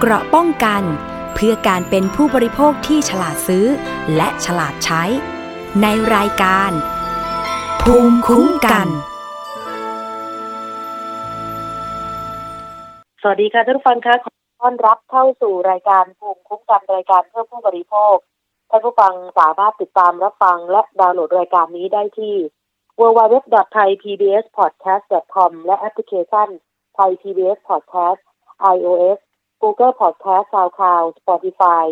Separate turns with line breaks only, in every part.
เกราะป้องกัน เพื่อการเป็นผู้บริโภคที่ฉลาดซื้อ และฉลาดใช้ ในรายการ ภูมิคุ้มกัน
สวัสดีค่ะท่านผู้ฟังคะขอต้อนรับเข้าสู่รายการภูมิคุ้มกันรายการเพื่อผู้บริโภคท่านผู้ฟังสามารถติดตามรับฟังและดาวน์โหลดรายการนี้ได้ที่ www.thaipbspodcast.com และแอปพลิเคชัน Thai PBS Podcast iOS Google Podcast SoundCloud Spotify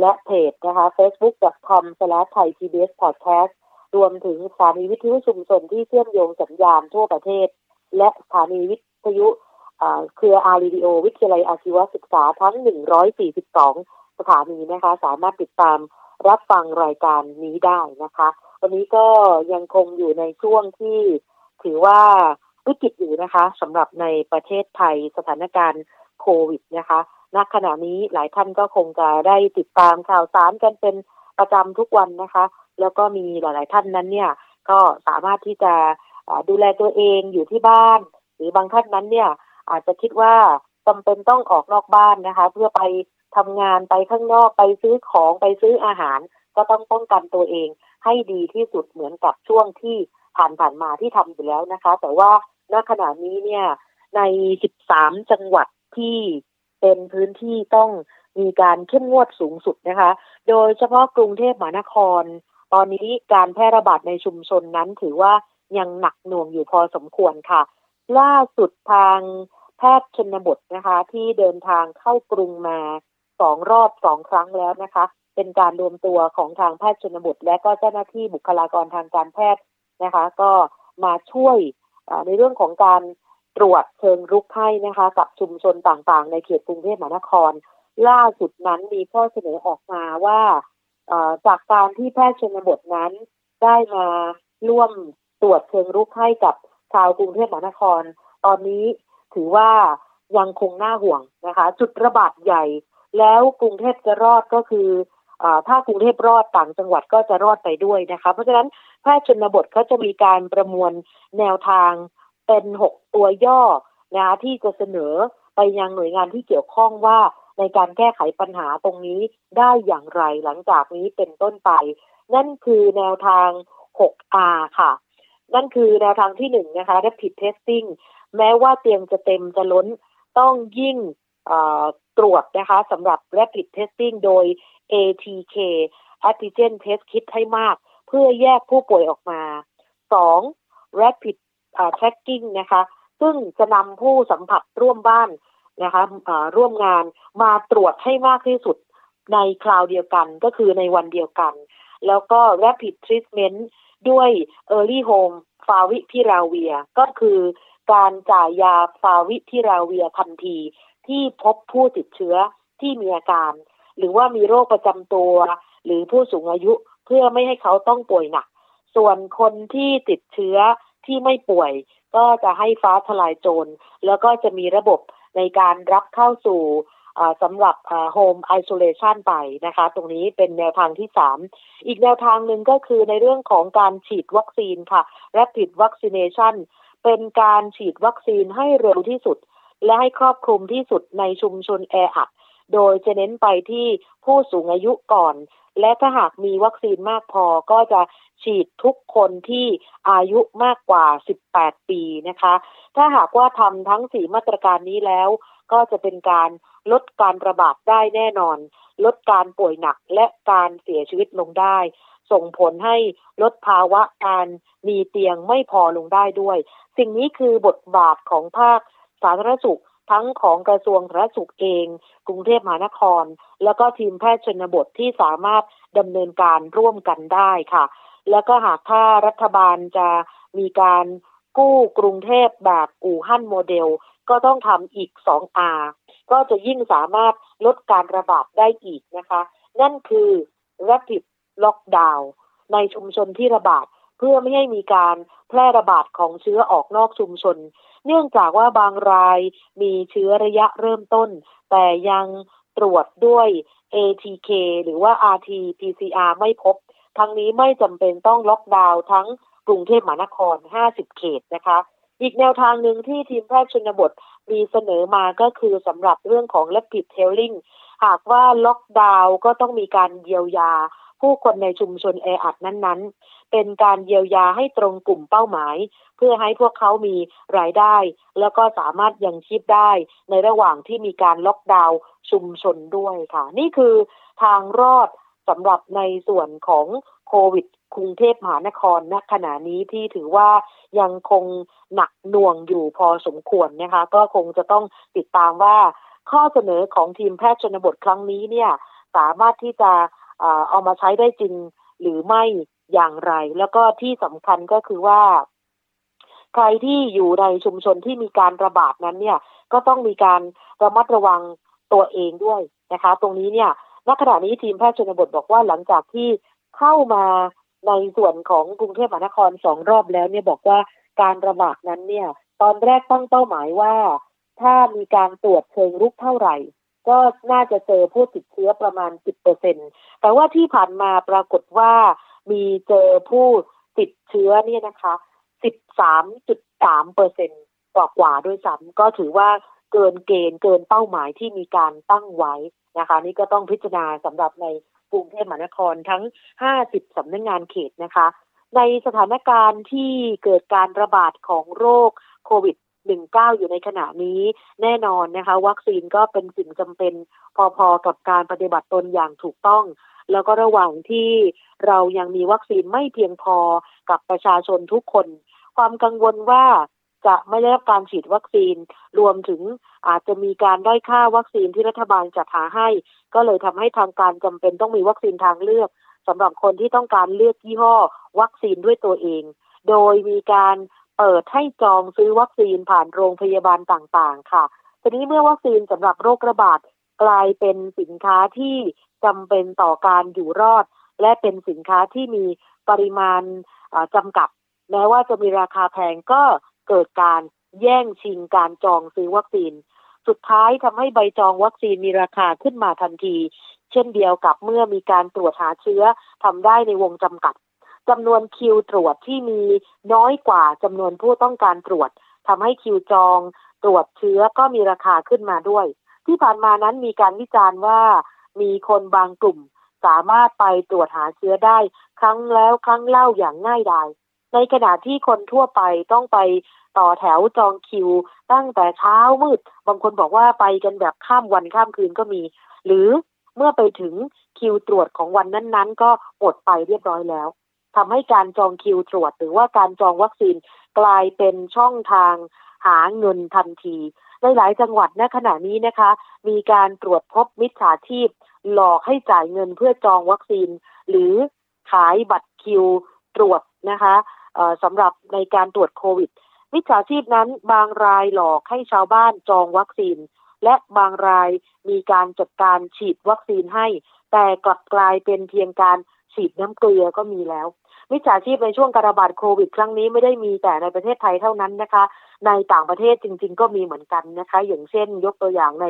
และเพจนะคะ facebook.com/thaipbspodcast รวมถึงสถานีวิทยุชุมชนที่เชื่อมโยงสัญญาณทั่วประเทศ และสถานีวิทยุเครืออารีดิโอวิทยาลัยอาชีวศึกษาทั้ง 142 สถานีนะคะ สามารถติดตามรับฟังรายการนี้ได้นะคะ วันนี้ก็ยังคงอยู่ในช่วงที่ถือว่าวิกฤตอยู่นะคะสำหรับในประเทศไทยสถานการณ์ ควิดนะคะณขณะนี้หลายท่านก็คงจะได้ติดตามข่าวสารกันเป็นประจำทุกวันนะคะ แล้วก็มีหลาย ๆ ท่านนั้นเนี่ยก็สามารถที่จะดูแลตัวเองอยู่ที่บ้าน หรือบางท่านนั้นเนี่ยอาจจะคิดว่าจำเป็นต้องออกนอกบ้านนะคะ เพื่อไปทำงานไปข้างนอกไปซื้อของไปซื้ออาหาร ก็ต้องป้องกันตัวเองให้ดีที่สุดเหมือนกับช่วงที่ผ่านผ่านมาที่ทำอยู่แล้วนะคะ แต่ว่าณขณะนี้เนี่ยใน 13 จังหวัด ที่เป็นพื้นที่ต้องมีการเข้มงวดสูงสุดนะคะ โดยเฉพาะกรุงเทพมหานคร ตอนนี้การแพร่ระบาดในชุมชนนั้นถือว่ายังหนักหน่วงอยู่พอสมควรค่ะ ล่าสุดทางแพทย์ชนบทนะคะ ที่เดินทางเข้ากรุงมาสองรอบสองครั้งแล้วนะคะ เป็นการรวมตัวของทางแพทย์ชนบท และก็เจ้าหน้าที่บุคลากรทางการแพทย์นะคะ ก็มาช่วยในเรื่องของการ ตรวจเชิงรุกให้นะคะ กับชุมชนต่างๆ ในเขตกรุงเทพมหานคร ล่าสุดนั้นมีข้อเสนอออกมาว่าจากการที่แพทย์ชนบทนั้น ได้มาร่วมตรวจเชิงรุกให้กับชาวกรุงเทพมหานคร ตอนนี้ถือว่ายังคงน่าห่วงนะคะ จุดระบาดใหญ่ แล้วกรุงเทพจะรอดก็คืออถ้ากรุงเทพรอดต่างจังหวัดก็จะรอดไปด้วยนะคะ เพราะฉะนั้นแพทย์ชนบทเขาจะมีการประมวลแนวทาง เป็นหกตัวย่อนะคะที่จะเสนอไปยังหน่วยงานที่เกี่ยวข้องว่าในการแก้ไขปัญหาตรงนี้ได้อย่างไรหลังจากนี้เป็นต้นไป นั่นคือแนวทาง 6R ค่ะ นั่นคือแนวทางที่หนึ่งนะคะ rapid testing แม้ว่าเตียงจะเต็มจะล้นต้องยิ่งตรวจนะคะสำหรับ rapid testing โดย ATK antigen test kit ให้มาก เพื่อแยกผู้ป่วยออกมา 2. rapid tracking นะคะ ซึ่งจะนำผู้สัมผัสร่วมบ้านนะคะร่วมงานมาตรวจให้มากที่สุดในคราวเดียวกันก็คือในวันเดียวกัน แล้วก็ rapid treatment ด้วย early home ฟาวิพิราเวีย ก็คือการจ่ายยาฟาวิพิราเวียทันทีที่พบผู้ติดเชื้อที่มีอาการ หรือว่ามีโรคประจำตัว หรือผู้สูงอายุเพื่อไม่ให้เขาต้องป่วยหนัก ส่วนคนที่ติดเชื้อ ที่ไม่ป่วย ก็จะให้ฟ้าทลายโจร แล้วก็จะมีระบบในการรับเข้าสู่สำหรับ home isolation ไปนะคะ ตรงนี้เป็นแนวทางที่สามอีกแนวทางหนึ่งก็คือในเรื่องของการฉีดวัคซีนค่ะ rapid vaccination เป็นการฉีดวัคซีนให้เร็วที่สุด และให้ครอบคลุมที่สุดในชุมชนแออัด โดยจะเน้นไปที่ผู้สูงอายุก่อน และถ้าหากมีวัคซีนมากพอก็จะฉีดทุกคนที่อายุมากกว่า 18 ปีนะคะ ถ้าหากว่าทำทั้งสี่มาตรการนี้แล้ว ก็จะเป็นการลดการระบาดได้แน่นอน ลดการป่วยหนักและการเสียชีวิตลงได้ ส่งผลให้ลดภาวะการมีเตียงไม่พอลงได้ด้วย สิ่งนี้คือบทบาทของภาคสาธารณสุข ทั้งของกระทรวงสาธารณสุขเอง กรุงเทพมหานคร แล้วก็ทีมแพทย์ชนบทที่สามารถดำเนินการร่วมกันได้ค่ะ แล้วก็หากถ้ารัฐบาลจะมีการกู้กรุงเทพแบบอู่ฮั่นโมเดล ก็ต้องทำอีก 2R ก็จะยิ่งสามารถลดการระบาดได้อีกนะคะ นั่นคือ rapid lockdown ในชุมชนที่ระบาดเพื่อไม่ให้มีการแพร่ระบาดของเชื้อออกนอกชุมชน เนื่องจากว่าบางรายมีเชื้อระยะเริ่มต้น แต่ยังตรวจด้วย ATK หรือว่า RT-PCR ไม่พบ ทั้งนี้ไม่จำเป็นต้องล็อกดาวน์ทั้งกรุงเทพมหานคร 50 เขตนะคะ อีกแนวทางหนึ่งที่ทีมแพทย์ชนบทมีเสนอมาก็คือสำหรับเรื่องของ rapid tailing หากว่าล็อกดาวน์ก็ต้องมีการเยียวยา ผู้คนในชุมชนแออัดนั้นๆ เป็นการเยียวยาให้ตรงกลุ่มเป้าหมาย เพื่อให้พวกเขามีรายได้ แล้วก็สามารถยังชีพได้ในระหว่างที่มีการล็อกดาวน์ชุมชนด้วยค่ะ นี่คือทางรอดสำหรับในส่วนของโควิดกรุงเทพมหานครณขณะนี้ที่ถือว่ายังคงหนักหน่วงอยู่พอสมควรนะคะ ก็คงจะต้องติดตามว่าข้อเสนอของทีมแพทย์ชนบทครั้งนี้เนี่ย สามารถที่จะ เอามาใช้ได้จริงหรือไม่อย่างไร แล้วก็ที่สำคัญก็คือว่า ใครที่อยู่ในชุมชนที่มีการระบาดนั้นเนี่ย ก็ต้องมีการระมัดระวังตัวเองด้วยนะคะ ตรงนี้เนี่ยณขณะนี้ทีมแพทย์ชนบทบอกว่าหลังจากที่เข้ามาในส่วนของกรุงเทพมหานครสองรอบแล้วเนี่ยบอกว่าการระบาดนั้นเนี่ย ตอนแรกตั้งเป้าหมายว่า ถ้ามีการตรวจเชิงรุกเท่าไหร่ ก็น่าจะเจอผู้ติดเชื้อประมาณ 10%แต่ว่าที่ผ่านมาปรากฏว่ามีเจอผู้ติดเชื้อเนี่ยนะคะ 13.3เปอร์เซ็นกว่ากว่าด้วยซ้ำก็ถือว่าเกินเกณฑ์เกินเป้าหมายที่มีการตั้งไว้นะคะ นี่ก็ต้องพิจารณาสำหรับในกรุงเทพมหานครทั้ง 50สำนักงงานเขตนะคะ ในสถานการณ์ที่เกิดการระบาดของโรคโควิด 19 อยู่ในขณะนี้แน่นอนนะคะ วัคซีนก็เป็นสิ่งจำเป็นพอๆกับการปฏิบัติตนอย่างถูกต้อง แล้วก็ระหว่างที่เรายังมีวัคซีนไม่เพียงพอกับประชาชนทุกคน ความกังวลว่าจะไม่ได้รับการฉีดวัคซีนรวมถึงอาจจะมีการด้อยค่าวัคซีนที่รัฐบาลจัดหาให้ ก็เลยทำให้ทางการจำเป็นต้องมีวัคซีนทางเลือกสำหรับคนที่ต้องการเลือกยี่ห้อ วัคซีนด้วยตัวเอง โดยมีการ เปิดให้จองซื้อวัคซีนผ่านโรงพยาบาลต่างๆ ค่ะ ทีนี้เมื่อวัคซีนสำหรับโรคระบาดกลายเป็นสินค้าที่จำเป็นต่อการอยู่รอด และเป็นสินค้าที่มีปริมาณจำกัด แม้ว่าจะมีราคาแพงก็เกิดการแย่งชิงการจองซื้อวัคซีน สุดท้ายทำให้ใบจองวัคซีนมีราคาขึ้นมาทันที เช่นเดียวกับเมื่อมีการตรวจหาเชื้อทำได้ในวงจำกัด จำนวนคิวตรวจที่มีน้อยกว่าจำนวนผู้ต้องการตรวจทำให้คิวจองตรวจเชื้อก็มีราคาขึ้นมาด้วย ที่ผ่านมานั้นมีการวิจารณ์ว่ามีคนบางกลุ่มสามารถไปตรวจหาเชื้อได้ ครั้งแล้วครั้งเล่าอย่างง่ายดายในขณะที่คนทั่วไปต้องไปต่อแถวจองคิว ตั้งแต่เช้ามืด บางคนบอกว่าไปกันแบบข้ามวันข้ามคืนก็มี หรือเมื่อไปถึงคิวตรวจของวันนั้นๆ ก็หมดไปเรียบร้อยแล้ว ทำให้การจองคิวตรวจ หรือว่าการจองวัคซีนกลายเป็นช่องทางหาเงินทันทีในหลายจังหวัดณขณะนี้นะคะ มีการตรวจพบมิจฉาชีพ หลอกให้จ่ายเงินเพื่อจองวัคซีน หรือขายบัตรคิวตรวจนะคะสำหรับในการตรวจโควิด มิจฉาชีพนั้นบางรายหลอกให้ชาวบ้านจองวัคซีน และบางรายมีการจัดการฉีดวัคซีนให้ แต่กลับกลายเป็นเพียงการ ฉีดน้ำเกลือก็มีแล้วมิจฉาชีพในช่วงการระบาดโควิด ครั้งนี้ไม่ได้มีแต่ในประเทศไทยเท่านั้นนะคะ ในต่างประเทศจริง ๆ ก็มีเหมือนกันนะคะ อย่างเช่น ยกตัวอย่างใน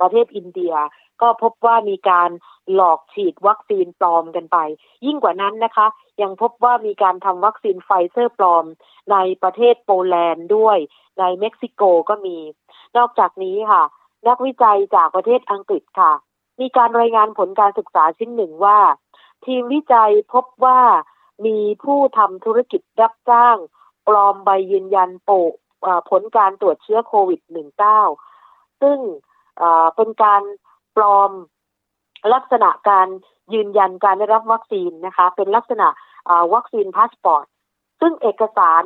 ประเทศอินเดีย ก็พบว่ามีการหลอกฉีดวัคซีนปลอมกันไป ยิ่งกว่านั้นนะคะ ยังพบว่ามีการทำวัคซีนไฟเซอร์ปลอม ในประเทศโปแลนด์ด้วย ในเม็กซิโกก็มี นอกจากนี้ค่ะ นักวิจัยจากประเทศอังกฤษค่ะ มีการรายงานผลการศึกษาชิ้นหนึ่งว่า ทีมวิจัยพบว่ามีผู้ทำธุรกิจรับจ้าง ปลอมใบยืนยันโปะผลการตรวจเชื้อโควิด -19 ซึ่งเป็นการปลอมลักษณะการยืนยันการได้รับวัคซีนนะคะ เป็นลักษณะวัคซีนพาสปอร์ต ซึ่งเอกสาร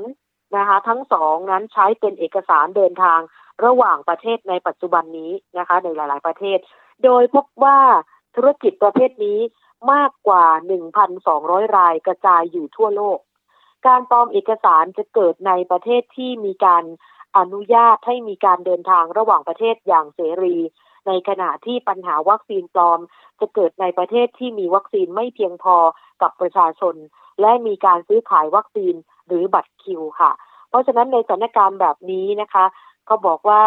นะคะทั้งสองนั้นใช้เป็นเอกสารเดินทางระหว่างประเทศในปัจจุบันนี้นะคะ ในหลาย ๆ ประเทศ โดยพบว่าธุรกิจประเภทนี้ มากกว่า 1,200 รายกระจายอยู่ทั่วโลก การปลอมเอกสารจะเกิดในประเทศที่มีการอนุญาตให้มีการเดินทางระหว่างประเทศอย่างเสรี ในขณะที่ปัญหาวัคซีนปลอม จะเกิดในประเทศที่มีวัคซีนไม่เพียงพอกับประชาชน และมีการซื้อขายวัคซีนหรือบัตรคิวค่ะ เพราะฉะนั้นในสถานการณ์แบบนี้นะคะ ก็บอกว่า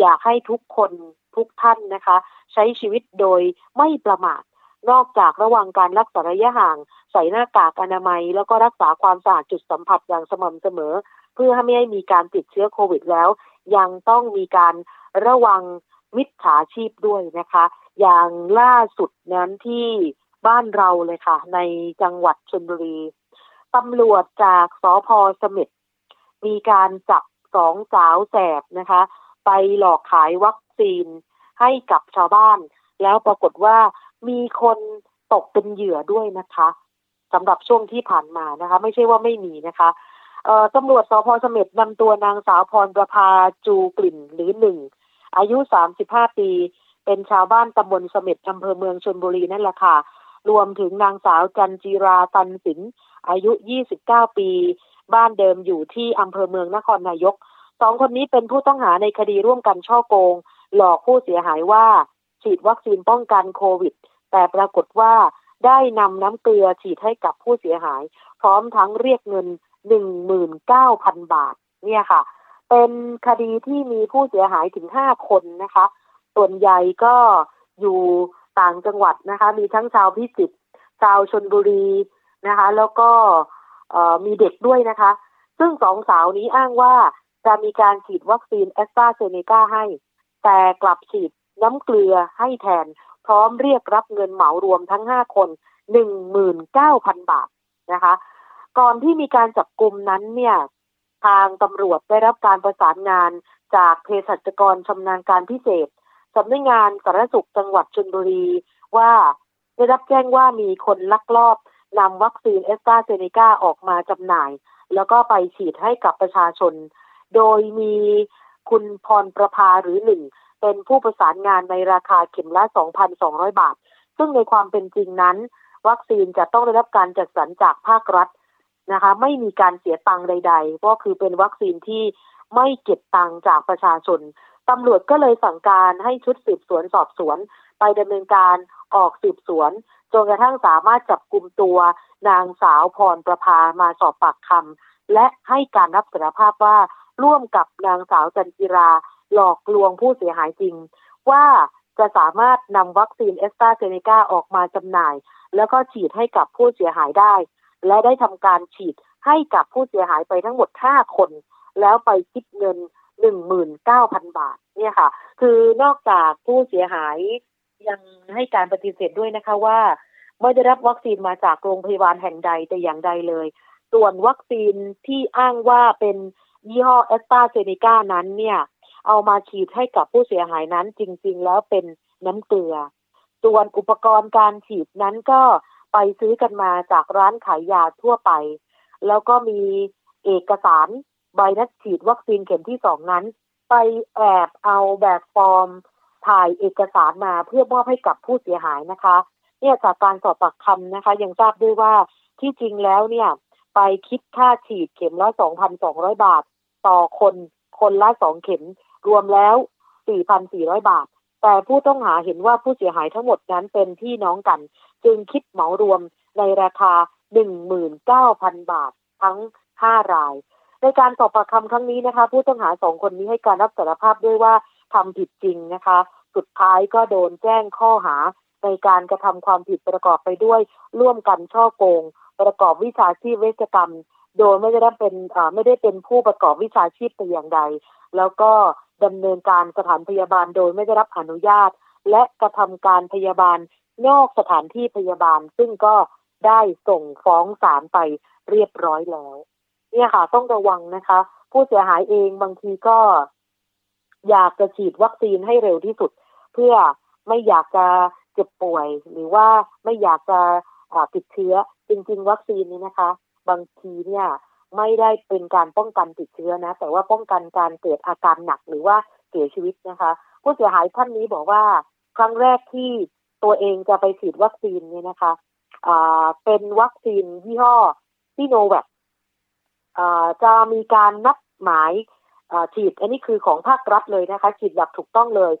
อยากให้ทุกคนทุกท่านนะคะ ใช้ชีวิตโดยไม่ประมาท นอกจากระวังการรักษาระยะห่าง ใส่หน้ากากอนามัย แล้วก็รักษาความสะอาดจุดสัมผัสอย่างสม่ำเสมอ เพื่อให้ไม่ให้มีการติดเชื้อโควิดแล้ว ยังต้องมีการระวังมิจฉาชีพด้วยนะคะ อย่างล่าสุดนั้นที่บ้านเราเลยค่ะ ในจังหวัดชลบุรีตำรวจจากสพสมิดมีการจับสองสาวแสบนะคะ ไปหลอกขายวัคซีนให้กับชาวบ้าน แล้วปรากฏว่า มีคนตกเป็นเหยื่อด้วยนะคะสำหรับช่วงที่ผ่านมานะคะ ไม่ใช่ว่าไม่มีนะคะเอ่อตำรวจสพสมิดนำตัวนางสาวพรประภาจูกลิ่นหรือหนึ่งอายุสามสิบห้าปี เป็นชาวบ้านตำบลสมิดอำเภอเมืองชนบุรีนั่นแหละค่ะ รวมถึงนางสาวจันจีราตันสินอายุ 29 ปี บ้านเดิมอยู่ที่อำเภอเมืองนครนายกสองคนนี้เป็นผู้ต้องหาในคดีร่วมกันช่อโกง หลอกผู้เสียหายว่า ฉีดวัคซีนป้องกันโควิด แต่ปรากฏว่าได้นำน้ำเกลือฉีดให้กับผู้เสียหาย พร้อมทั้งเรียกเงิน 19,000 บาท เนี่ยค่ะ เป็นคดีที่มีผู้เสียหายถึง 5 คนนะคะ ส่วนใหญ่ก็อยู่ต่างจังหวัดนะคะ มีทั้งชาวพิจิตรชาวชนบุรีนะคะ แล้วก็มีเด็กด้วยนะคะ ซึ่งสองสาวนี้อ้างว่าจะมีการฉีดวัคซีนแอสตราเซเนกาให้ แต่กลับฉีดน้ำเกลือให้แทน ร้อมเรียกรับเงินเหมารวมทั้งห้าคนหนึ่งหมื่นเก้าพันบาทนะคะ ก่อนที่มีการจับกลุ่มนั้นเนี่ย ทางตำรวจได้รับการประสานงานจากเภสัชกรชำนาญการพิเศษสำนักงานสาธารณสุขจังหวัดชลบุรีว่าได้รับแจ้งว่ามีคนลักลอบนำวัคซีนเอสตราเซเนกาออกมาจำหน่าย แล้วก็ไปฉีดให้กับประชาชน โดยมีคุณพรประภาหรือหนึ่ง เป็นผู้ประสานงานในราคาเข็มละ 2,200 บาท ซึ่งในความเป็นจริงนั้น วัคซีนจะต้องได้รับการจัดสรรจากภาครัฐนะคะ ไม่มีการเสียตังค์ใด ๆ ก็คือเป็นวัคซีนที่ไม่เก็บตังค์จากประชาชนตำรวจก็เลยสั่งการให้ชุดสืบสวนสอบสวน ไปดำเนินการออกสืบสวนจนกระทั่งสามารถจับกลุ่มตัวนางสาวพรประภามาสอบปากคำและให้การรับสารภาพว่าร่วมกับนางสาวจันจิรา หลอกลวงผู้เสียหายจริง ว่าจะสามารถนำวัคซีนเอสตราเซเนกาออกมาจำหน่าย แล้วก็ฉีดให้กับผู้เสียหายได้ และได้ทำการฉีดให้กับผู้เสียหายไปทั้งหมด 5 คน แล้วไปคิดเงิน 19,000 บาท เนี่ยค่ะ คือนอกจากผู้เสียหายยังให้การปฏิเสธด้วยนะคะว่า ไม่ได้รับวัคซีนมาจากโรงพยาบาลแห่งใดแต่อย่างใดเลย ส่วนวัคซีนที่อ้างว่าเป็นยี่ห้อแอสตราเซเนกานั้นเนี่ย เอามาฉีดให้กับผู้เสียหายนั้นจริง ๆ แล้วเป็นน้ำเกลือ ส่วนอุปกรณ์การฉีดนั้นก็ไปซื้อกันมาจากร้านขายยาทั่วไป แล้วก็มีเอกสารใบนัดฉีดวัคซีนเข็มที่สองนั้น ไปแอบเอาแบบฟอร์มถ่ายเอกสารมาเพื่อมอบให้กับผู้เสียหายนะคะ เนี่ยจากการสอบปากคำนะคะ ยังทราบด้วยว่าที่จริงแล้วเนี่ย ไปคิดค่าฉีดเข็มละ2,200บาท ต่อคนคนละสองเข็ม รวมแล้ว 4,400 บาท แต่ผู้ต้องหาเห็นว่าผู้เสียหายทั้งหมดนั้นเป็นพี่น้องกัน จึงคิดเหมารวมในราคา 19,000 บาททั้ง 5 ราย ในการสอบปากคำครั้งนี้นะคะ ผู้ต้องหาสองคนนี้ให้การรับสารภาพด้วยว่าทำผิดจริงนะคะ สุดท้ายก็โดนแจ้งข้อหาในการกระทำความผิดประกอบไปด้วย ร่วมกันช่อโกง ประกอบวิชาชีพเวชกรรม โดยไม่ได้เป็นไม่ได้เป็นผู้ประกอบวิชาชีพแต่อย่างใด แล้วก็ดำเนินการสถานพยาบาลโดยไม่ได้รับอนุญาต และกระทำการพยาบาลนอกสถานที่พยาบาล ซึ่งก็ได้ส่งฟ้องศาลไปเรียบร้อยแล้ว เนี่ยค่ะ ต้องระวังนะคะ ผู้เสียหายเองบางทีก็ อยากจะฉีดวัคซีนให้เร็วที่สุด เพื่อไม่อยากจะเจ็บป่วย หรือว่าไม่อยากจะติดเชื้อจริง ๆ วัคซีนนี้นะคะ บางทีเนี่ยไม่ได้เป็นการป้องกันติดเชื้อนะ แต่ว่าป้องกันการเกิดอาการหนักหรือว่าเสียชีวิตนะคะ ผู้เสียหายท่านนี้บอกว่าครั้งแรกที่ตัวเองจะไปฉีดวัคซีนเนี่ยนะคะเป็นวัคซีนยี่ห้อซีโนแวคจะมีการนัดหมายฉีดอันนี้คือของภาครัฐเลยนะคะฉีดแบบถูกต้องเลย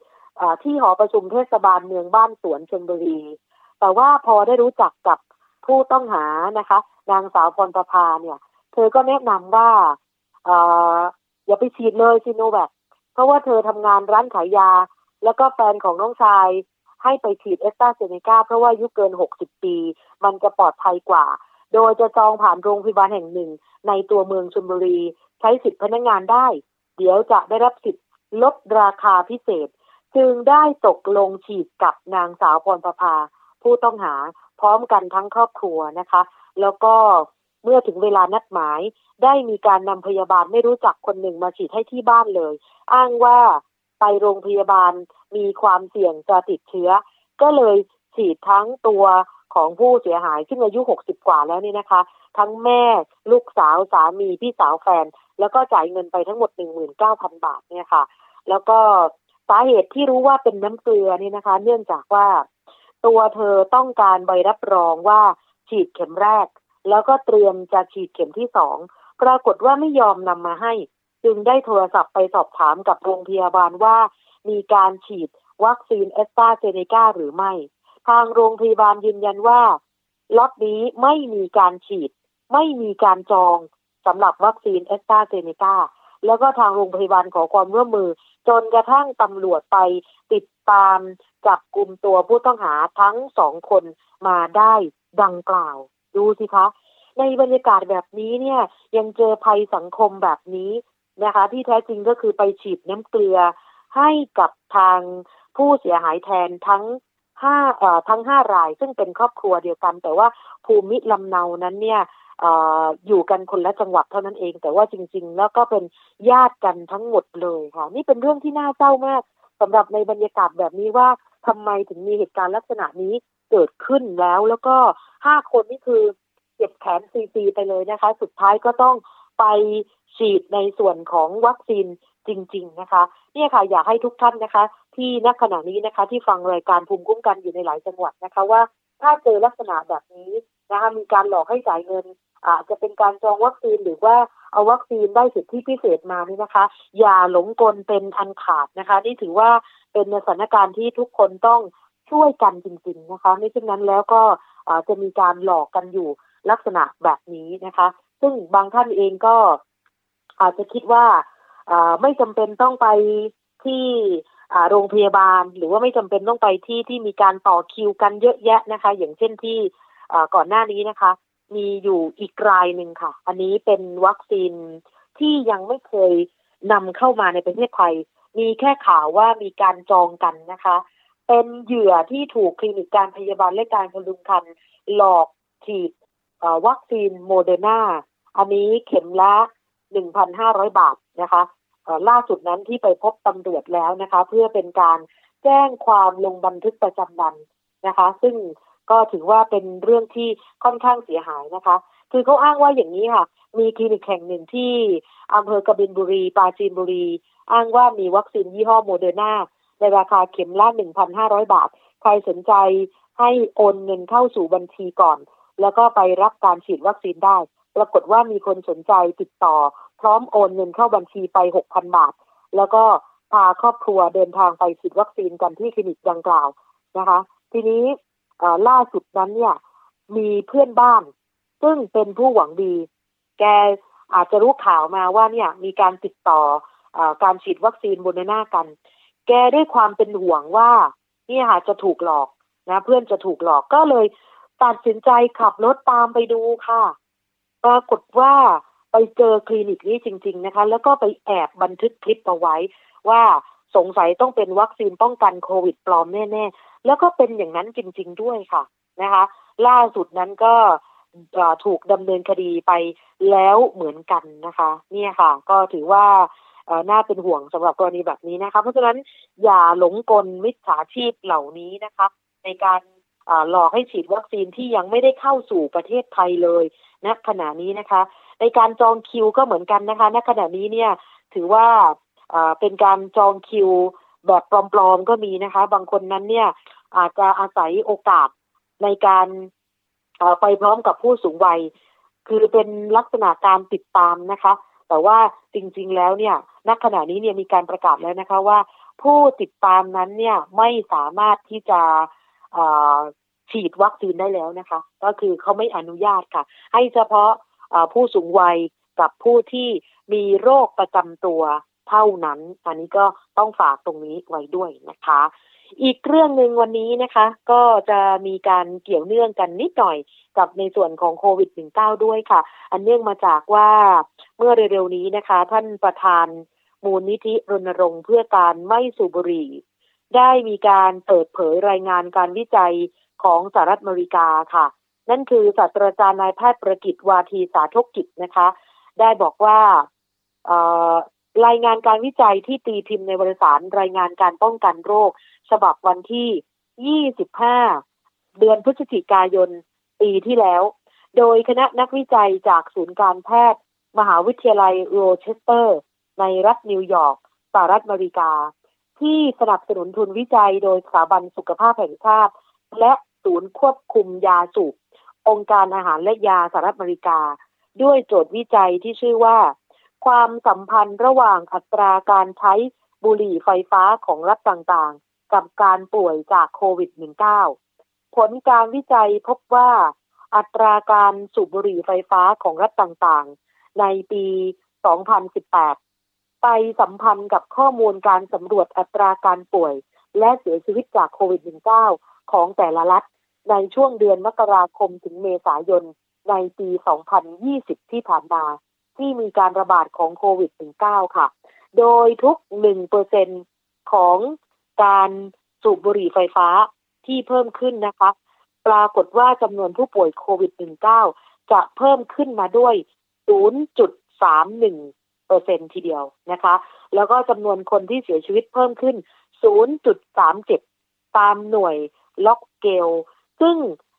ที่หอประชุมเทศบาลเมืองบ้านสวนชลบุรี แต่ว่าพอได้รู้จักกับผู้ต้องหานะคะ นางสาวพรประภาเนี่ย เธอก็แนะนำว่าอย่าไปฉีดเลยซีโนแวคเพราะว่าเธอทำงานร้านขายยา แล้วก็แฟนของน้องชายให้ไปฉีดเอสตราเซเนกาเพราะว่าอายุเกิน 60 ปี มันจะปลอดภัยกว่า โดยจะจองผ่านโรงพยาบาลแห่งหนึ่ง ในตัวเมืองชลบุรี ใช้สิทธิพนักงงานได้ เดี๋ยวจะได้รับสิทธิ์ลดราคาพิเศษ จึงได้ตกลงฉีดกับนางสาวพรประภา ผู้ต้องหาพร้อมกันทั้งครอบครัวนะคะ แล้วก็เมื่อถึงเวลานัดหมาย ได้มีการนำพยาบาลไม่รู้จักคนหนึ่งมาฉีดให้ที่บ้านเลย อ้างว่าไปโรงพยาบาลมีความเสี่ยงจะติดเชื้อ ก็เลยฉีดทั้งตัวของผู้เสียหายซึ่งอายุหกสิบกว่าแล้วนี่นะคะ ทั้งแม่ลูกสาวสามีพี่สาวแฟน แล้วก็จ่ายเงินไปทั้งหมดหนึ่งหมื่นเก้าพันบาทเนี่ยค่ะ แล้วก็สาเหตุที่รู้ว่าเป็นน้ำเกลือนี่นะคะ เนื่องจากว่า ตัวเธอต้องการใบรับรองว่า ฉีดเข็มแรก แล้วก็เตรียมจะฉีดเข็มที่สองปรากฏว่าไม่ยอมนำมาให้ จึงได้โทรศัพท์ไปสอบถามกับโรงพยาบาลว่า มีการฉีดวัคซีนเอสตราเซเนกาหรือไม่ ทางโรงพยาบาลยืนยันว่าล็อตนี้ไม่มีการฉีด ไม่มีการจองสำหรับวัคซีนเอสตราเซเนกาแล้วก็ทางโรงพยาบาลขอความร่วมมือ จนกระทั่งตำรวจไปติดตามจับกลุ่มตัวผู้ต้องหาทั้งสองคนมาได้ ดังกล่าว ดูสิคะ ในบรรยากาศแบบนี้เนี่ย ยังเจอภัยสังคมแบบนี้นะคะ ที่แท้จริงก็คือไปฉีดน้ำเกลือให้กับทางผู้เสียหายแทนทั้งห้าเอ่อทั้งห้าราย ซึ่งเป็นครอบครัวเดียวกัน แต่ว่าภูมิลำเนานั้นเนี่ยออยู่กันคนละจังหวัดเท่านั้นเอง แต่ว่าจริง ๆ แล้วก็เป็นญาติกันทั้งหมดเลยค่ะ นี่เป็นเรื่องที่น่าเศร้ามากสำหรับในบรรยากาศแบบนี้ว่าทำไมถึงมีเหตุการณ์ลักษณะนี้ เกิดขึ้นแล้ว แล้วก็ห้าคนนี่คือเจ็บแขนซีๆไปเลยนะคะ สุดท้ายก็ต้องไปฉีดในส่วนของวัคซีนจริง ๆ นะคะเนี่ยค่ะอยากให้ทุกท่านนะคะ ที่ณขณะนี้นะคะ ที่ฟังรายการภูมิคุ้มกันอยู่ในหลายจังหวัดนะคะ ว่าถ้าเจอลักษณะแบบนี้นะคะมีการหลอกให้จ่ายเงินอาจจะเป็นการจองวัคซีนหรือว่าเอาวัคซีนได้สิทธิพิเศษมานี่นะคะ อย่าหลงกลเป็นอันขาดนะคะ นี่ถือว่าเป็นสถานการณ์ที่ทุกคนต้อง ช่วยกันจริง ๆ นะคะไม่เช่นนั้นแล้วก็จะมีการหลอกกันอยู่ลักษณะแบบนี้นะคะ ซึ่งบางท่านเองก็อาจจะคิดว่าไม่จำเป็นต้องไปที่โรงพยาบาล หรือว่าไม่จำเป็นต้องไปที่ที่มีการต่อคิวกันเยอะแยะนะคะ อย่างเช่นที่ก่อนหน้านี้นะคะ มีอยู่อีกรายหนึ่งค่ะ อันนี้เป็นวัคซีนที่ยังไม่เคยนำเข้ามาในประเทศไทย มีแค่ข่าวว่ามีการจองกันนะคะ เป็นเหยื่อที่ถูกคลินิกการพยาบาลและการผดุงครรภ์หลอกฉีดวัคซีนโมเดอร์นาอันนี้เข็มละ 1,500 บาทนะคะล่าสุดนั้นที่ไปพบตำรวจแล้วนะคะ เพื่อเป็นการแจ้งความลงบันทึกประจำวันนะคะ ซึ่งก็ถือว่าเป็นเรื่องที่ค่อนข้างเสียหายนะคะ คือเขาอ้างว่าอย่างนี้ค่ะ มีคลินิกแห่งหนึ่งที่อำเภอกบินทร์บุรี ปราจีนบุรี อ้างว่ามีวัคซีนยี่ห้อโมเดอร์นา ในราคาเข็มละ 1,500 บาท ใครสนใจให้โอนเงินเข้าสู่บัญชีก่อน แล้วก็ไปรับการฉีดวัคซีนได้ ปรากฏว่ามีคนสนใจติดต่อ พร้อมโอนเงินเข้าบัญชีไป 6,000 บาท แล้วก็พาครอบครัวเดินทางไปฉีดวัคซีนกันที่คลินิกดังกล่าวนะคะ ทีนี้ล่าสุดนั้นเนี่ยมีเพื่อนบ้าน ซึ่งเป็นผู้หวังดี แกอาจจะรู้ข่าวมาว่าเนี่ยมีการติดต่ออการฉีดวัคซีนบนหน้ากัน แกด้วยความเป็นห่วงว่านี่ค่ะจะถูกหลอกนะ เพื่อนจะถูกหลอกก็เลยตัดสินใจขับรถตามไปดูค่ะ ปรากฏว่าไปเจอคลินิกนี้จริง ๆนะคะ แล้วก็ไปแอบบันทึกคลิปเอาไว้ ว่าสงสัยต้องเป็นวัคซีนป้องกันโควิดปลอมแน่ๆ แล้วก็เป็นอย่างนั้นจริง ๆด้วยค่ะนะคะ ล่าสุดนั้นก็ถูกดำเนินคดีไปแล้วเหมือนกันนะคะ เนี่ยค่ะ ก็ถือว่า น่าเป็นห่วงสำหรับกรณีแบบนี้นะคะเพราะฉะนั้นอย่าหลงกลมิจฉาชีพเหล่านี้นะคะในการหลอกให้ฉีดวัคซีนที่ยังไม่ได้เข้าสู่ประเทศไทยเลยณนะขณะนี้นะคะ ในการจองคิวก็เหมือนกันนะคะณขณะนี้เนี่ยถือว่าเป็นการจองคิวแบบปลอมๆก็มีนะคะ บางคนนั้นเนี่ยอาจจะอาศัยโอกาสในการไปพร้อมกับผู้สูงวัย คือเป็นลักษณะการติดตามนะคะ แต่ว่าจริงๆแล้วเนี่ยณขณะนี้เนี่ยมีการประกาศแล้วนะคะว่า ผู้ติดตามนั้นเนี่ยไม่สามารถที่จะฉีดวัคซีนได้แล้วนะคะ ก็คือเขาไม่อนุญาตค่ะ ให้เฉพาะผู้สูงวัยกับผู้ที่มีโรคประจำตัวเท่านั้น อันนี้ก็ต้องฝากตรงนี้ไว้ด้วยนะคะ อีกเรื่องหนึ่งวันนี้นะคะ ก็จะมีการเกี่ยวเนื่องกันนิดหน่อยกับในส่วนของโควิด -19 ด้วยค่ะ อันเนื่องมาจากว่าเมื่อเร็วๆนี้นะคะ ท่านประธานมูลนิธิรณรงค์เพื่อการไม่สูบบุหรี่ ได้มีการเปิดเผยรายงานการวิจัยของสหรัฐอเมริกาค่ะ นั่นคือศาสตราจารย์นายแพทย์ประกิตวาทีสาธกกิจนะคะ ได้บอกว่า รายงานการวิจัยที่ตีพิมพ์ในวารสารรายงานการป้องกันโรค ฉบับวันที่ 25 เดือนพฤศจิกายนปีที่แล้ว โดยคณะนักวิจัยจากศูนย์การแพทย์ มหาวิทยาลัยโรเชสเตอร์ ในรัฐนิวยอร์กสหรัฐอเมริกา ที่สนับสนุนทุนวิจัยโดยสถาบันสุขภาพแห่งชาติ และศูนย์ควบคุมยาสูบองค์การอาหารและยาสหรัฐอเมริกา ด้วยโจทย์วิจัยที่ชื่อว่า ความสัมพันธ์ระหว่างอัตราการใช้บุหรี่ไฟฟ้าของรัฐต่างๆ กับการป่วยจากโควิด -19 ผลการวิจัยพบว่าอัตราการสูบบุหรี่ไฟฟ้าของรัฐต่างๆ ในปี 2018 ไปสัมพันธ์กับข้อมูลการสำรวจอัตราการป่วย และเสียชีวิตจากโควิด -19 ของแต่ละรัฐ ในช่วงเดือนมกราคมถึงเมษายนในปี 2020 ที่ผ่านมา ที่มีการระบาดของโควิด -19 ค่ะ โดยทุก 1%ของการสูบบุหรี่ไฟฟ้าที่เพิ่มขึ้นนะคะ ปรากฏว่าจำนวนผู้ป่วยโควิด -19 จะเพิ่มขึ้นมาด้วย 0.31เปอร์เซ็นทีเดียวนะคะ แล้วก็จำนวนคนที่เสียชีวิตเพิ่มขึ้น 0.37 ตามหน่วยล็อกเกล ซึ่ง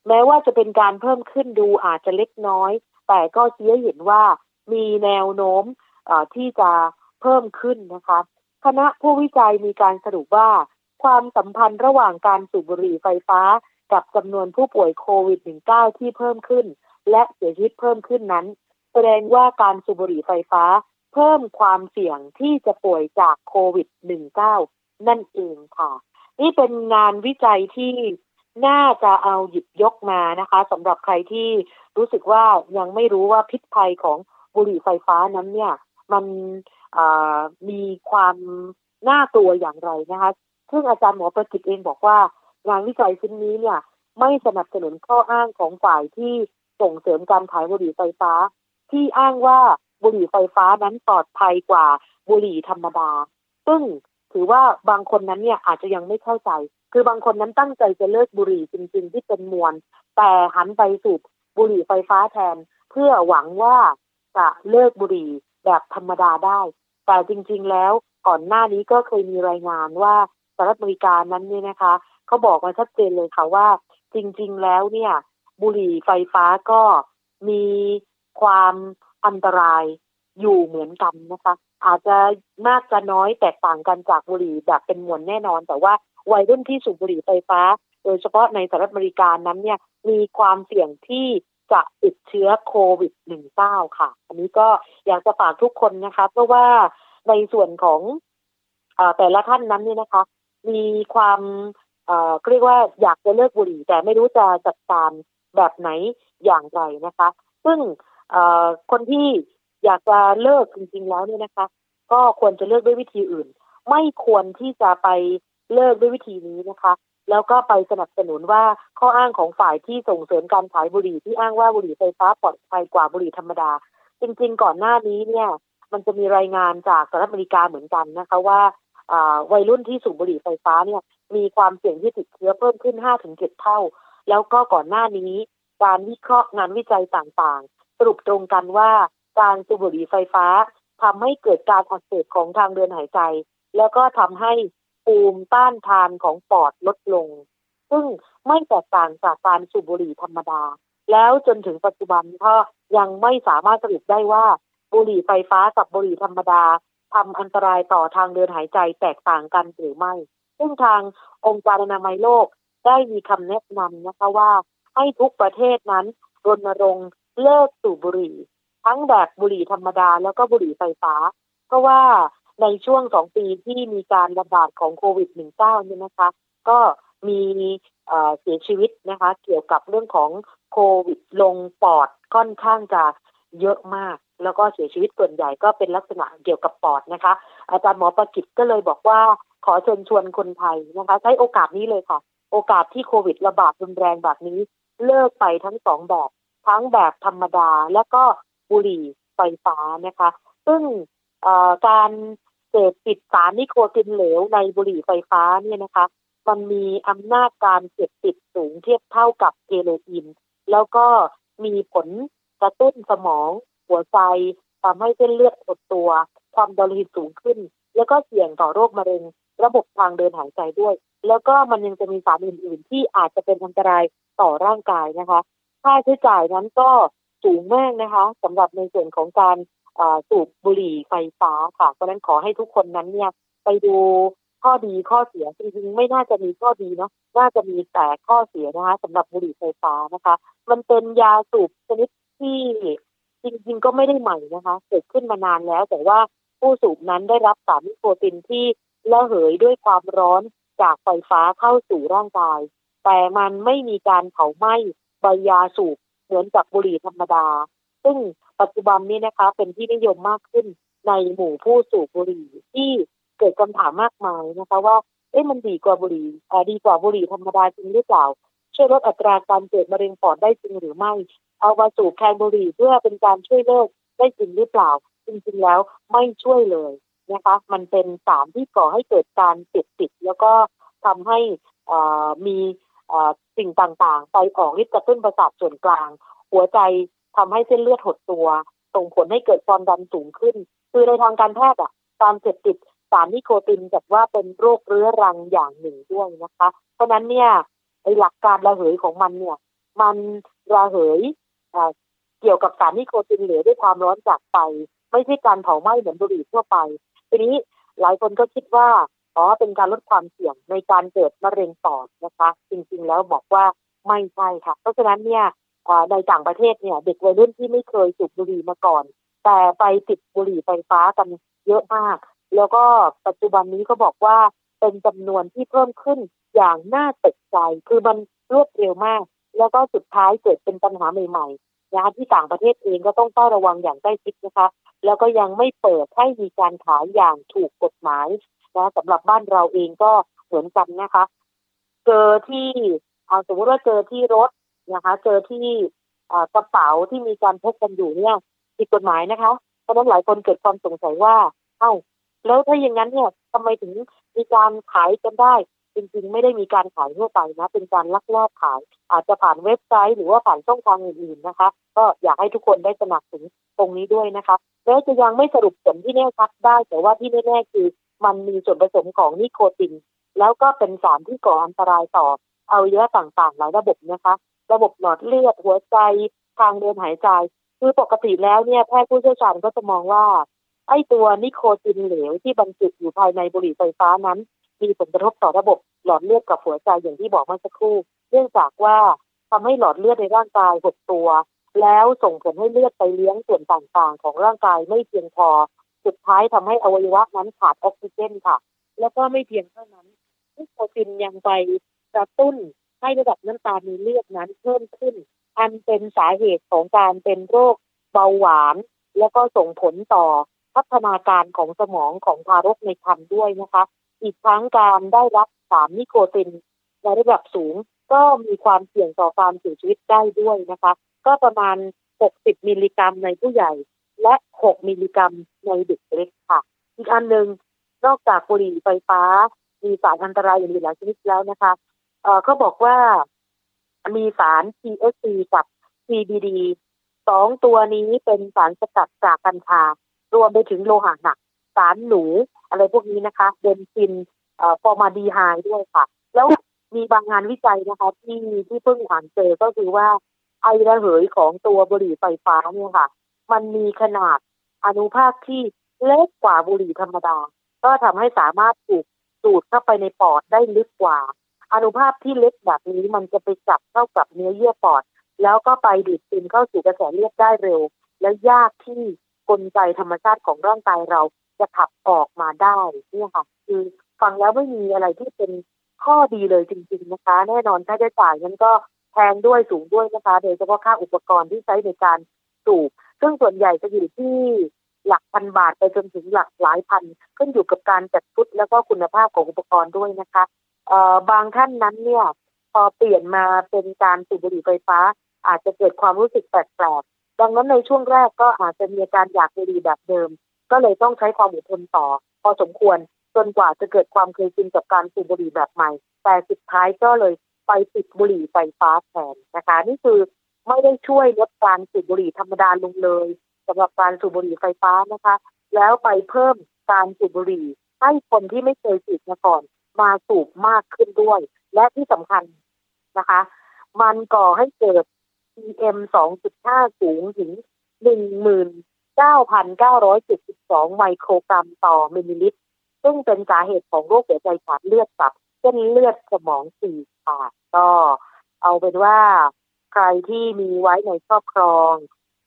แม้ว่าจะเป็นการเพิ่มขึ้นดูอาจจะเล็กน้อย แต่ก็เชี้เห็นว่า มีแนวโน้มที่จะเพิ่มขึ้นนะคะคณะผู้วิจัยมีการสรุปว่า ความสัมพันธ์ระหว่างการสูบบุหรี่ไฟฟ้า กับจำนวนผู้ป่วยโควิด -19 ที่เพิ่มขึ้น และเสียชีวิตเพิ่มขึ้นนั้น แสดงว่าการสูบบุหรี่ไฟฟ้า เพิ่มความเสี่ยงที่จะป่วยจากโควิด -19 นั่นเองค่ะ นี่เป็นงานวิจัยที่น่าจะเอาหยิบยกมานะคะสำหรับใครที่รู้สึกว่ายังไม่รู้ว่าพิษภัยของ บุหรี่ไฟฟ้านั้นเนี่ย มันมีความน่ากลัวอย่างไรนะคะ ซึ่งอาจารย์หมอประกิตเองบอกว่างานวิจัยชิ้นนี้เนี่ย ไม่สนับสนุนข้ออ้างของฝ่ายที่ส่งเสริมการขายบุหรี่ไฟฟ้า ที่อ้างว่าบุหรี่ไฟฟ้านั้นปลอดภัยกว่าบุหรี่ธรรมดา ซึ่งถือว่าบางคนนั้นเนี่ยอาจจะยังไม่เข้าใจ คือบางคนนั้นตั้งใจจะเลิกบุหรี่จริง ๆ ที่เป็นมวน แต่หันไปสูบบุหรี่ไฟฟ้าแทน เพื่อหวังว่า จะเลิกบุหรี่แบบธรรมดาได้ แต่จริงๆแล้วก่อนหน้านี้ก็เคยมีรายงานว่าสหรัฐอเมริกานั้นเนี่ยนะคะเขาบอกมาชัดเจนเลยค่ะว่า จริงๆแล้วเนี่ย บุหรี่ไฟฟ้าก็มีความอันตรายอยู่เหมือนกันนะคะ อาจจะมากจะน้อยแตกต่างกันจากบุหรี่แบบเป็นมวนแน่นอน แต่ว่าวัยรุ่นที่สูบบุหรี่ไฟฟ้า โดยเฉพาะในสหรัฐอเมริกานั้นเนี่ยมีความเสี่ยงที่ จะติดเชื้อโควิด -19 ค่ะ อันนี้ก็อยากจะฝากทุกคนนะคะ เพราะว่าในส่วนของอแต่ละท่านนั้นเนี่ยนะคะ มีความเรียกว่าอยากจะเลิกบุหรี่ แต่ไม่รู้จะจัดการแบบไหนอย่างไรนะคะ ซึ่งคนที่อยากจะเลิกจริงๆแล้วเนี่ยนะคะ ก็ควรจะเลิกด้วยวิธีอื่น ไม่ควรที่จะไปเลิกด้วยวิธีนี้นะคะ แล้วก็ไปสนับสนุนว่าข้ออ้างของฝ่ายที่ส่งเสริมการขายบุหรี่ที่อ้างว่าบุหรี่ไฟฟ้าปลอดภัยกว่าบุหรี่ธรรมดา จริง ๆ ก่อนหน้านี้เนี่ย มันจะมีรายงานจากสหรัฐอเมริกาเหมือนกันนะคะว่าวัยรุ่นที่สูบบุหรี่ไฟฟ้าเนี่ยมีความเสี่ยงที่ติดเชื้อเพิ่มขึ้น5ถึง7เท่า แล้วก็ก่อนหน้านี้การวิเคราะห์งานวิจัยต่างๆ สรุปตรงกันว่าการสูบบุหรี่ไฟฟ้าทำให้เกิดการอักเสบของทางเดินหายใจ แล้วก็ทำให้ ภูมิต้านทานของปอดลดลง ซึ่งไม่แตกต่างจากการสูบบุหรี่ธรรมดา แล้วจนถึงปัจจุบันก็ยังไม่สามารถสรุปได้ว่าบุหรี่ไฟฟ้ากับบุหรี่ธรรมดาทำอันตรายต่อทางเดินหายใจแตกต่างกันหรือไม่ ซึ่งทางองค์การอนามัยโลกได้มีคำแนะนำนะคะว่า ให้ทุกประเทศนั้นรณรงค์เลิกสูบบุหรี่ ทั้งแบบบุหรี่ธรรมดาแล้วก็บุหรี่ไฟฟ้า เพราะว่า ในช่วงสองปีที่มีการระบาดของโควิด -19 เนี่ยนะคะ ก็มีเสียชีวิตนะคะ เกี่ยวกับเรื่องของโควิดลงปอดค่อนข้างจะเยอะมาก แล้วก็เสียชีวิตส่วนใหญ่ก็เป็นลักษณะเกี่ยวกับปอดนะคะ อาจารย์หมอประกิตก็เลยบอกว่าขอเชิญชวนคนไทยนะคะ ใช้โอกาสนี้เลยค่ะ โอกาสที่โควิดระบาดรุนแรงแบบนี้ เลิกไปทั้งสองแบบ ทั้งแบบธรรมดาและก็บุหรี่ไฟฟ้านะคะ ซึ่งการ เสพติดสารนิโคตินเหลวในบุหรี่ไฟฟ้าเนี่ยนะคะ มันมีอำนาจการเสพติดสูงเทียบเท่ากับเฮโรอีนแล้วก็มีผลกระตุ้นสมอง หัวใจทำให้เส้นเลือดหดตัว ความดันโลหิตสูงขึ้น แล้วก็เสี่ยงต่อโรคมะเร็ง ระบบทางเดินหายใจด้วย แล้วก็มันยังจะมีสารอื่น ๆ ที่อาจจะเป็นอันตรายต่อร่างกายนะคะ ค่าใช้จ่ายนั้นก็สูงมากนะคะสำหรับในส่วนของการ สูบบุหรี่ไฟฟ้าค่ะเพราะนั้นขอให้ทุกคนนั้นเนี่ยไปดูข้อดีข้อเสียจริงๆไม่น่าจะมีข้อดีเนาะน่าจะมีแต่ข้อเสียนะคะสำหรับบุหรี่ไฟฟ้านะคะ มันเป็นยาสูบชนิดที่จริงๆก็ไม่ได้ใหม่นะคะเกิดขึ้นมานานแล้ว แต่ว่าผู้สูบนั้นได้รับสารนิโคตินที่ละเหยด้วยความร้อนจากไฟฟ้าเข้าสู่ร่างกาย แต่มันไม่มีการเผาไหม้ใบยาสูบเหมือนกับบุหรี่ธรรมดา ซึ่ง ปัจจุบันนี้นะคะ เป็นที่นิยมมากขึ้นในหมู่ผู้สูบบุหรี่ที่เกิดคำถามมากมายนะคะ ว่าเอ๊ะมันดีกว่าบุหรี่อ่าดีกว่าบุหรี่ธรรมดาจริงหรือเปล่า ช่วยลดอัตราการเกิดมะเร็งปอดได้จริงหรือไม่ เอามาสูบแทนบุหรี่เพื่อเป็นการช่วยเลิกได้จริงหรือเปล่า จริงๆแล้วไม่ช่วยเลยนะคะ มันเป็นสารที่ก่อให้เกิดการติดติด แล้วก็ทำให้มีสิ่งต่างๆ ไปออกฤทธิ์กระตุ้นประสาทส่วนกลาง หัวใจ ทำให้เส้นเลือดหดตัว ส่งผลให้เกิดความดันสูงขึ้น คือในทางการแพทย์อะการเสพติดสารนิโคตินจัดว่าเป็นโรคเรื้อรังอย่างหนึ่งด้วยนะคะ เพราะนั้นเนี่ยไอหลักการระเหยของมันเนี่ย มันระเหยเกี่ยวกับสารนิโคตินเหลือด้วยความร้อนจากไฟไม่ใช่การเผาไหม้เหมือนบุหรี่ทั่วไป ทีนี้หลายคนก็คิดว่าอ๋อเป็นการลดความเสี่ยงในการเกิดมะเร็งปอดนะคะ จริงๆแล้วบอกว่าไม่ใช่ค่ะ เพราะฉะนั้นเนี่ย ในต่างประเทศเนี่ย เด็กวัยรุ่นที่ไม่เคยสูบบุหรี่มาก่อน แต่ไปติดบุหรี่ไฟฟ้ากันเยอะมาก แล้วก็ปัจจุบันนี้ก็บอกว่าเป็นจำนวนที่เพิ่มขึ้นอย่างน่าตกใจ คือมันรวดเร็วมาก แล้วก็สุดท้ายเกิดเป็นปัญหาใหม่ๆนะคะที่ต่างประเทศเองก็ต้องเฝ้าระวังอย่างใกล้ชิดนะคะ แล้วก็ยังไม่เปิดให้มีการขายอย่างถูกกฎหมายนะสำหรับบ้านเราเองก็เหมือนกันนะคะ เจอที่เอาสมมติว่าเจอที่รถ นะคะ เจอที่กระเป๋าที่มีการพกกันอยู่เนี่ยผิดกฎหมายนะคะ เพราะนั้นหลายคนเกิดความสงสัยว่า เอ้า แล้วถ้าอย่างนั้นเนี่ยทำไมถึงมีการขายกันได้ จริงๆ ไม่ได้มีการขายทั่วไปนะ เป็นการลักลอบขาย อาจจะผ่านเว็บไซต์ หรือว่าผ่านช่องทางอื่นๆนะคะ ก็อยากให้ทุกคนได้สนับสนุนตรงนี้ด้วยนะคะแม้จะยังไม่สรุปผลที่แน่ชัดได้ แต่ว่าที่แน่ๆคือ มันมีส่วนผสมของนิโคติน แล้วก็เป็นสารที่ก่ออันตรายต่ออวัยวะต่างๆ หลายระบบนะคะ ระบบหลอดเลือดหัวใจทางเดินหายใจ คือปกติแล้วเนี่ยแพทย์ผู้เชี่ยวชาญก็จะมองว่า ไอ้ตัวนิโคตินเหลวที่บรรจุอยู่ภายในบุหรี่ไฟฟ้านั้น มีผลกระทบต่อระบบหลอดเลือดกับหัวใจอย่างที่บอกเมื่อสักครู่ เนื่องจากว่าทำให้หลอดเลือดในร่างกายหดตัว แล้วส่งผลให้เลือดไปเลี้ยงส่วนต่างๆ ของร่างกายไม่เพียงพอ สุดท้ายทำให้อวัยวะนั้นขาดออกซิเจนค่ะ แล้วก็ไม่เพียงเท่านั้นนิโคตินยังไปกระตุ้น ให้ระดับน้ำตาลในเลือดนั้นเพิ่มขึ้น อันเป็นสาเหตุของการเป็นโรคเบาหวาน แล้วก็ส่งผลต่อพัฒนาการของสมองของทารกในครรภ์ด้วยนะคะ อีกทั้งการได้รับสารนิโคตินในระดับสูง ก็มีความเสี่ยงต่อการเสียชีวิตได้ด้วยนะคะ ก็ประมาณ 60 มิลลิกรัมในผู้ใหญ่ และ 6 มิลลิกรัมในเด็กเล็กค่ะ อีกอันหนึ่งนอกจากบุหรี่ไฟฟ้า มีสารอันตรายอื่นหลายชนิดแล้วนะคะ เอ่อเขาบอกว่ามีสาร THC กับ CBD สองตัวนี้เป็นสารสกัดจากกัญชารวมไปถึงโลหะหนัก สารหนูอะไรพวกนี้นะคะเบนซีนอ่าฟอร์มาลดีไฮด์ด้วยค่ะ แล้วมีบางงานวิจัยนะคะ ที่ที่เพิ่งอ่านเจอก็คือว่าไอระเหยของตัวบุหรี่ไฟฟ้าเนี่ยค่ะ มันมีขนาดอนุภาคที่เล็กกว่าบุหรี่ธรรมดา ก็ทำให้สามารถถูกสูดเข้าไปในปอดได้ลึกกว่า อนุภาคที่เล็กแบบนี้มันจะไปจับเข้ากับเนื้อเยื่อปอด แล้วก็ไปดูดซึมเข้าสู่กระแสเลือดได้เร็ว และยากที่กลไกธรรมชาติของร่างกายเราจะขับออกมาได้นี่ค่ะ คือฟังแล้วไม่มีอะไรที่เป็นข้อดีเลยจริง ๆนะคะ แน่นอนค่าใช้จ่ายนั้นก็แพงด้วยสูงด้วยนะคะโดยเฉพาะค่าอุปกรณ์ที่ใช้ในการสูบซึ่งส่วนใหญ่จะอยู่ที่หลักพันบาทไปจนถึงหลักหลายพัน ขึ้นอยู่กับการจัดชุดแล้วก็คุณภาพของอุปกรณ์ด้วยนะคะ บางท่านนั้นเนี่ยพอเปลี่ยนมาเป็นการสูบบุหรี่ไฟฟ้า อาจจะเกิดความรู้สึกแปลกๆดังนั้นในช่วงแรกก็อาจจะมีการอยากบุหรี่แบบเดิม ก็เลยต้องใช้ความอดทนต่อ พอสมควรจนกว่าจะเกิดความเคยชินกับการสูบบุหรี่แบบใหม่ แต่สุดท้ายก็เลยไปติดบุหรี่ไฟฟ้าแทนนะคะ นี่คือไม่ได้ช่วยลดการสูบบุหรี่ธรรมดาลงเลยสำหรับการสูบบุหรี่ไฟฟ้านะคะ แล้วไปเพิ่มการสูบบุหรี่ให้คนที่ไม่เคยสูบมาก่อน มาสูบมากขึ้นด้วย และที่สำคัญนะคะ มันก่อให้เกิด PM 2.5 สูงถึง 19,972 ไมโครกรัมต่อมิลลิลิตร ซึ่งเป็นสาเหตุของโรคหัวใจขาดเลือดกับเส้นเลือดสมองตีบขาดก็เอาเป็นว่าใครที่มีไว้ในครอบครอง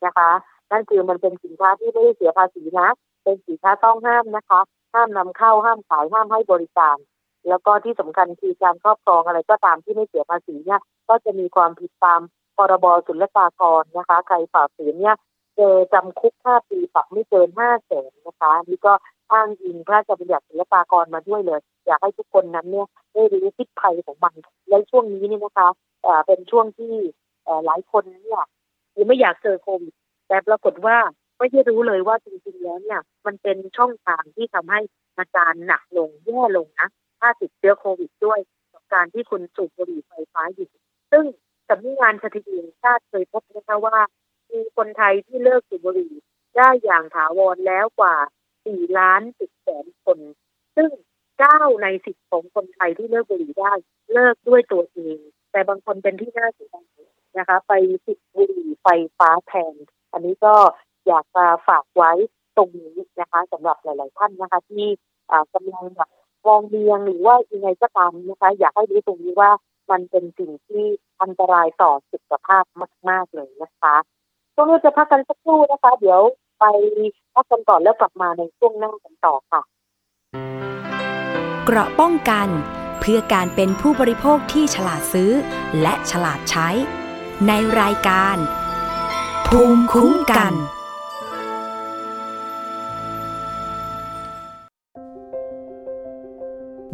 นะคะ นั่นคือมันเป็นสินค้าที่ไม่ได้เสียภาษีนะ เป็นสินค้าต้องห้ามนะคะ ห้ามนำเข้าห้ามขายห้ามให้บริการ แล้วก็ที่สำคัญคือการครอบครองอะไรก็ตามที่ไม่เสียภาษีเนี่ยก็จะมีความผิดตามพรบศุลกากรนะคะ ใครฝ่าฝืนเนี่ยเจอจำคุกห้าปีปรับไม่เกินห้าแสนนะคะนี่ก็อ้างอิงพระราชบัญญัติศุลกากรมาด้วยเลย อยากให้ทุกคนนั้นเนี่ยได้รู้พิษภัยของมันและช่วงนี้นี่นะคะเป็นช่วงที่หลายคนเนี่ยคือไม่อยากเจอโควิดแต่ปรากฏว่าไม่ได้รู้เลยว่าจริงๆแล้วเนี่ย มันเป็นช่องทางที่ทำให้อาการหนักลงแย่ลงนะาติดเชื้อโควิดด้วยกับการที่คุณสูบบุหรี่ไฟฟ้าอยู่ ซึ่งสำนักงานสถิติชาติเคยพบนะคะว่า มีคนไทยที่เลิกสูบบุหรี่ได้อย่างถาวรแล้วกว่า 4 ล้าน10แสนคน ซึ่ง 9 ใน 10 ของคนไทยที่เลิกบุหรี่ได้เลิกด้วยตัวเอง แต่บางคนเป็นที่น่าเสียดายนะคะ ไปติดบุหรี่ไฟฟ้าแทน อันนี้ก็อยากจะฝากไว้ตรงนี้นะคะสำหรับหลาย ๆ ท่านนะคะ ที่กำลังแบบ มองเบียงหรือว่ายังไงก็ตามนะคะ อยากให้รู้ตรงนี้ว่ามันเป็นสิ่งที่อันตรายต่อสุขภาพมาก ๆ เลยนะคะช่วงนี้จะพักกันสักครู่นะคะ เดี๋ยวไปพักกันก่อนแล้วกลับมาในช่วงหน้ากันต่อค่ะ
เกราะป้องกัน เพื่อการเป็นผู้บริโภคที่ฉลาดซื้อ และฉลาดใช้ ในรายการ ภูมิคุ้มกัน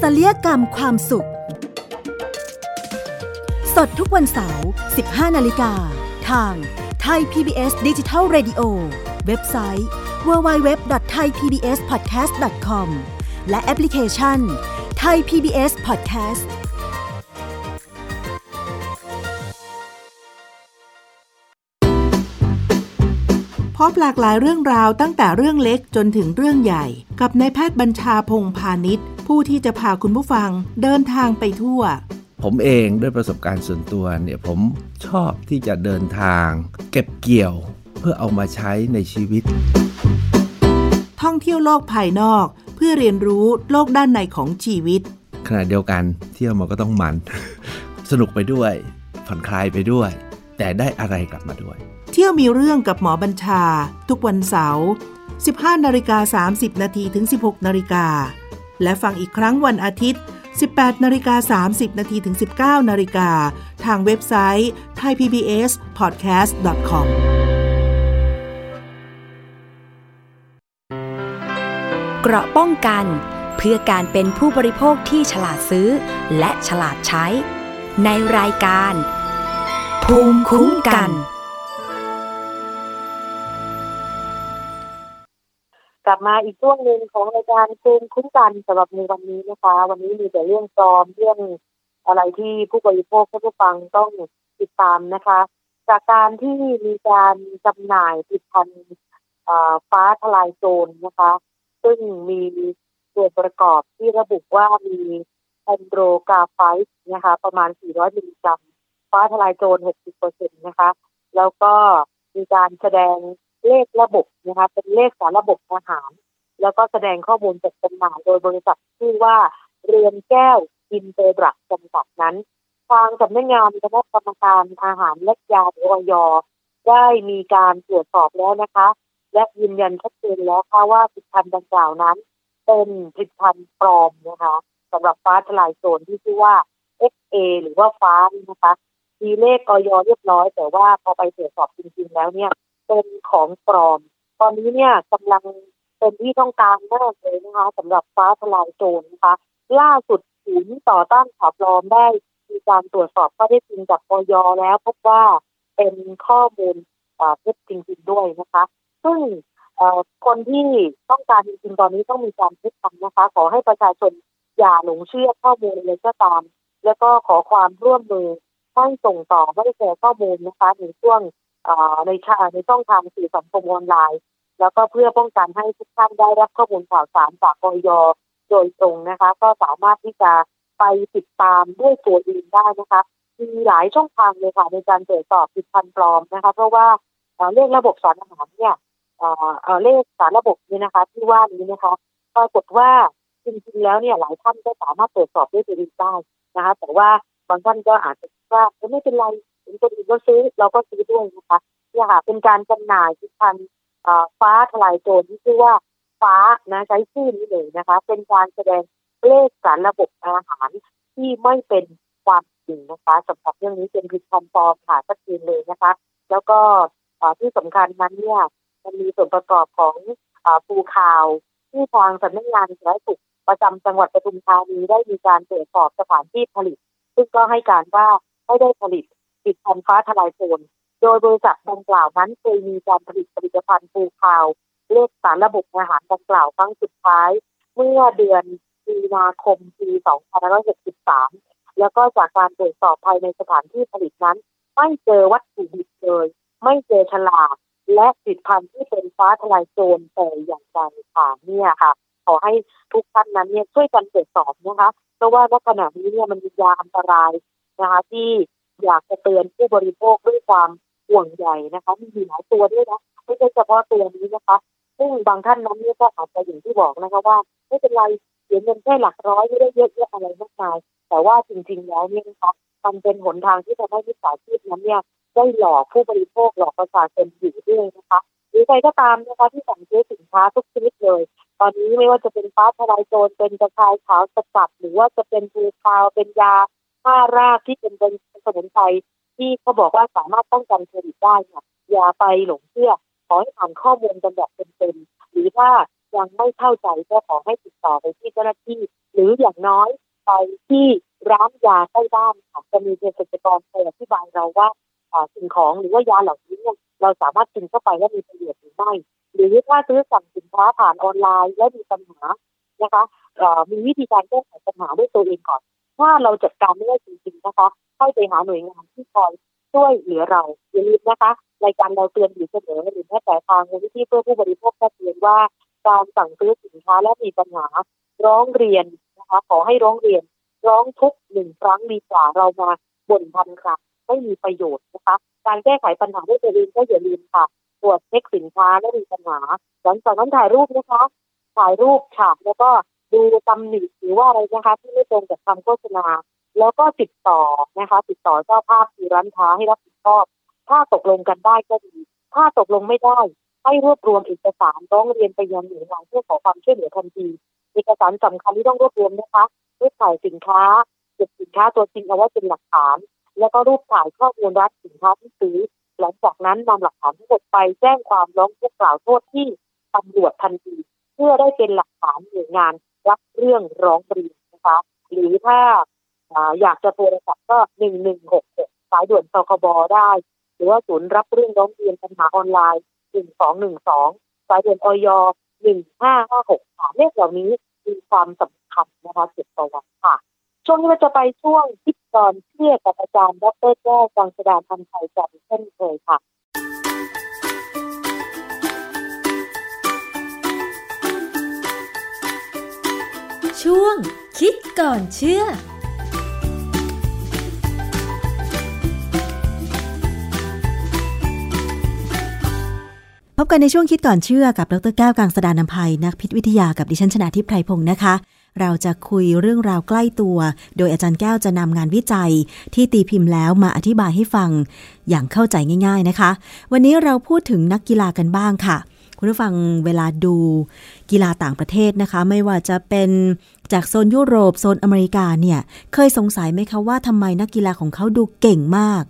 ศัลยกรรมความสุข สดทุกวันเสาร์ 15 นาฬิกา ทางไทย PBS Digital Radio เว็บไซต์ www.thaipbspodcast.com และแอปพลิเคชัน Thai PBS Podcast
พบหลากหลายเรื่องราวตั้งแต่เรื่องเล็กจนถึงเรื่องใหญ่ กับนายแพทย์บัญชาพงพาณิชย์ ผู้ที่จะพาคุณผู้ฟังเดินทางไปทั่ว
ผมเองด้วยประสบการณ์ส่วนตัวเนี่ยผมชอบที่จะเดินทาง เก็บเกี่ยวเพื่อเอามาใช้ในชีวิต
ท่องเที่ยวโลกภายนอก เพื่อเรียนรู้โลกด้านในของชีวิต
ขณะเดียวกันเที่ยวมันก็ต้องมัน สนุกไปด้วยผ่อนคลายไปด้วย แต่ได้อะไรกลับมาด้วย
เที่ยวมีเรื่องกับหมอบัญชา ทุกวันเสาร์ 15 นาฬิกา 30 นาทีถึง 16 นาฬิกา และฟังอีกครั้งวันอาทิตย์ 18นาฬิกา30นาทีถึง 19นาฬิกาทางเว็บไซต์ thaipbspodcast.com
เกราะป้องกันเพื่อการเป็นผู้บริโภคที่ฉลาดซื้อ และฉลาดใช้ ในรายการ ภูมิคุ้มกัน
กลับมาอีกช่วงหนึ่งของรายการภูมิคุ้มกันสำหรับในวันนี้นะคะ วันนี้มีแต่เรื่องปลอมเรื่องอะไรที่ผู้บริโภคผู้ฟังต้องติดตามนะคะ จากการที่มีการจำหน่ายผลิตภัณฑ์อ่าฟ้าทลายโจรนะคะ ซึ่งมีส่วนประกอบที่ระบุว่ามีแอนโดรกราโฟไลด์นะคะ ประมาณ 400มิลลิกรัมฟ้าทลายโจร 60%นะคะ แล้วก็มีการแสดง เลขสารบบนะคะเป็นเลขสารระบบอาหาร แล้วก็แสดงข้อมูลจัดจำหน่ายโดยบริษัทชื่อว่าเรือนแก้วอินเตอร์ดรักจำกัดนั้น ทางสำนักงานคณะกรรมการอาหารและยาหรืออยได้มีการตรวจสอบแล้วนะคะ และยืนยันชัดเจนแล้วค่ะว่าผลิตภัณฑ์ดังกล่าวนั้น เป็นผลิตภัณฑ์ปลอมนะคะสำหรับฟ้าทลายโจรที่ชื่อว่า XA หรือว่าฟ้านี่นะคะมีเลขออยเรียบร้อย แต่ว่าพอไปตรวจสอบจริงๆแล้วเนี่ย เป็นของปลอม ตอนนี้เนี่ยกำลังเป็นที่ต้องการมากเลยนะคะสำหรับฟ้าทลายโจรนะคะ ล่าสุดศูนย์ต่อต้านข่าวปลอมได้มีการตรวจสอบข้อเท็จจริงจากออยแล้วพบว่าเป็นข้อมูลเท็จจริงๆด้วยนะคะ ซึ่งคนที่ต้องการจริงๆตอนนี้ต้องมีการพิจารณานะคะ ขอให้ประชาชนอย่าหลงเชื่อข้อมูลเลยก็ตาม แล้วก็ขอความร่วมมือให้ส่งต่อไม่แชร์ข้อมูลนะคะในช่วง ในชาในช่องทางสื่อสังคมออนไลน์ แล้วก็เพื่อป้องกันให้ทุกท่านได้รับข้อมูลข่าวสารจากกยโดยตรงนะคะ ก็สามารถที่จะไปติดตามด้วยตัวเองได้นะคะมีหลายช่องทางเลยค่ะในการตรวจสอบผิดพันปลอมนะคะ เพราะว่าเลขระบบสารอาหารเนี่ยเลขสารระบบนี้นะคะ ที่ว่านี้นะคะปรากฏว่าจริงๆแล้วเนี่ยหลายท่านก็สามารถตรวจสอบด้วยตัวเองได้นะคะ แต่ว่าบางท่านก็อาจจะว่าไม่เป็นไร ถึงตัวเองก็ซื้อเราก็ซื้อด้วยนะคะเนี่ยค่ะเป็นการจำหน่ายผลิตภัณฑ์ฟ้าทลายโจรที่ชื่อว่าฟ้านะใช้ชื่อนี้เลยนะคะ เป็นการแสดงเลขสารระบบอาหารที่ไม่เป็นความจริงนะคะสำหรับเรื่องนี้เป็นผลิตภัณฑ์ปลอมค่ะชัดเจนเลยนะคะ แล้วก็ที่สำคัญนั้นเนี่ยมันมีส่วนประกอบของปูข่าวที่ทางสำนักงานสาธารณสุขประจำจังหวัดปทุมธานีได้มีการตรวจสอบสถานที่ผลิต ซึ่งก็ให้การว่าไม่ได้ผลิต ผลิตภัณฑ์ฟ้าทลายโจรโดยบริษัทดังกล่าวนั้นเคยมีการผลิตผลิตภัณฑ์ปูขาว เลขสารระบบอาหารดังกล่าวครั้งสุดท้าย เมื่อเดือนมีนาคมปี 2563 แล้วก็จากการตรวจสอบภายในสถานที่ผลิตนั้น ไม่เจอวัตถุดิบเลย ไม่เจอฉลากและผลิตภัณฑ์ที่เป็นฟ้าทลายโจรแต่อย่างใดค่ะเนี่ยค่ะ ขอให้ทุกท่านนั้นเนี่ยช่วยกันตรวจสอบนะคะ เพราะว่าณขณะนี้เนี่ยมันมียาอันตรายนะคะที่ อยากจะเตือนผู้บริโภคด้วยความห่วงใยนะคะ มีหลายตัวด้วยนะไม่ใช่เฉพาะตัวนี้นะคะ ซึ่งบางท่านนั้นเนี่ยก็อาจจะอย่างที่บอกนะคะว่า ไม่เป็นไรเสียเงินแค่หลักร้อยไม่ได้เยอะแยะอะไรมากมาย แต่ว่าจริงๆแล้วเนี่ยนะคะมันเป็นหนทางที่จะให้วิสาชีพนั้นเนี่ยได้หลอกผู้บริโภคหลอกประชาชนอยู่ด้วยนะคะหรือใครก็ตามนะคะที่สั่งซื้อสินค้าทุกชนิดเลย ตอนนี้ไม่ว่าจะเป็นฟ้าทลายโจรเป็นกระชายขาวสกัดหรือว่าจะเป็นภูคาวเป็นยา ผ้ารากที่เป็นเป็นสมุนไพรที่เขาบอกว่าสามารถป้องกันโควิดได้เนี่ยอย่าไปหลงเชื่อ ขอให้อ่านข้อมูลกันแบบเต็มๆหรือถ้ายังไม่เข้าใจก็ขอให้ติดต่อไปที่เจ้าหน้าที่ หรืออย่างน้อยไปที่ร้านยาใกล้บ้านค่ะจะมีเภสัชกรคอยอธิบายเราว่าสิ่งของหรือว่ายาเหล่านี้เนี่ยเราสามารถกินเข้าไปแล้วมีประโยชน์หรือไม่ หรือถ้าซื้อสั่งสินค้าผ่านออนไลน์แล้วมีปัญหานะคะมีวิธีการแก้ไขปัญหาด้วยตัวเองก่อน ถ้าเราจัดการไม่ได้จริงๆนะคะให้ไปหาหน่วยงานที่คอยช่วยเหลือเราอย่าลืมนะคะรายการเราเตือนอยู่เสมอหรือแม้แต่ทางมูลนิธิเพื่อผู้บริโภคก็เตือนว่าการสั่งซื้อสินค้าและมีปัญหาร้องเรียนนะคะขอให้ร้องเรียนร้องทุกหนึ่งครั้งดีกว่าเรามาบ่นพันครั้งไม่มีประโยชน์นะคะ การแก้ไขปัญหาด้วยตัวเองก็อย่าลืมค่ะตรวจเช็คสินค้าและมีปัญหาหลังจากนั้นถ่ายรูปนะคะถ่ายรูปฉากแล้วก็ ดูตำหนิหรือว่าอะไรนะคะ ที่ไม่ตรงกับคำโฆษณา แล้วก็ติดต่อนะคะ ติดต่อเจ้าภาพที่ร้านค้าให้รับผิดชอบ ถ้าตกลงกันได้ก็ดี ถ้าตกลงไม่ได้ ให้รวบรวมเอกสารร้องเรียนไปยังหน่วยงานเพื่อขอความช่วยเหลือทันทีเอกสารสำคัญที่ต้องรวบรวมนะคะรูปถ่ายสินค้าเก็บสินค้าตัวจริงเอาไว้เป็นหลักฐาน แล้วก็รูปถ่ายข้อมูลรัฐสินค้าที่ซื้อหลังจากนั้นนำหลักฐานทั้งหมดไปแจ้งความร้องทุกข์กล่าวโทษที่ตำรวจทันที เพื่อได้เป็นหลักฐานหน่วยงาน รับเรื่องร้องเรียนนะคะ หรือถ้าอยากจะโทรศัพท์ก็หนึ่งหนึ่งหกหกสายด่วนสคบได้ หรือว่าศูนย์รับเรื่องร้องเรียนปัญหาออนไลน์หนึ่งสองหนึ่งสองสายด่วนออยหนึ่งห้าห้าหกเลขเหล่านี้มีความสำคัญนะคะเก็บประวัติค่ะ ช่วงนี้เราจะไปช่วงพิธีกรเชื่อกับอาจารย์ดรแก้วกังสดานทำไทยจันเช่นเคยค่ะ
ช่วง คิดก่อนเชื่อ
พบกันในช่วงคิดก่อนเชื่อกับดรแก้วกังสดานนภัย นักพิษวิทยากับดิฉันชนะทิพไพรพงศ์นะคะ เราจะคุยเรื่องราวใกล้ตัว โดยอาจารย์แก้วจะนำงานวิจัย ที่ตีพิมพ์แล้วมาอธิบายให้ฟัง อย่างเข้าใจง่าย ๆนะคะ วันนี้เราพูดถึงนักกีฬากันบ้างค่ะ คุณผู้ฟังเวลาดูกีฬาต่างประเทศนะคะ ไม่ว่าจะเป็น จากโซนยุโรปโซนอเมริกาเนี่ยเคยสงสัยไหมคะว่าทำไมนักกีฬาของเขาดูเก่งมาก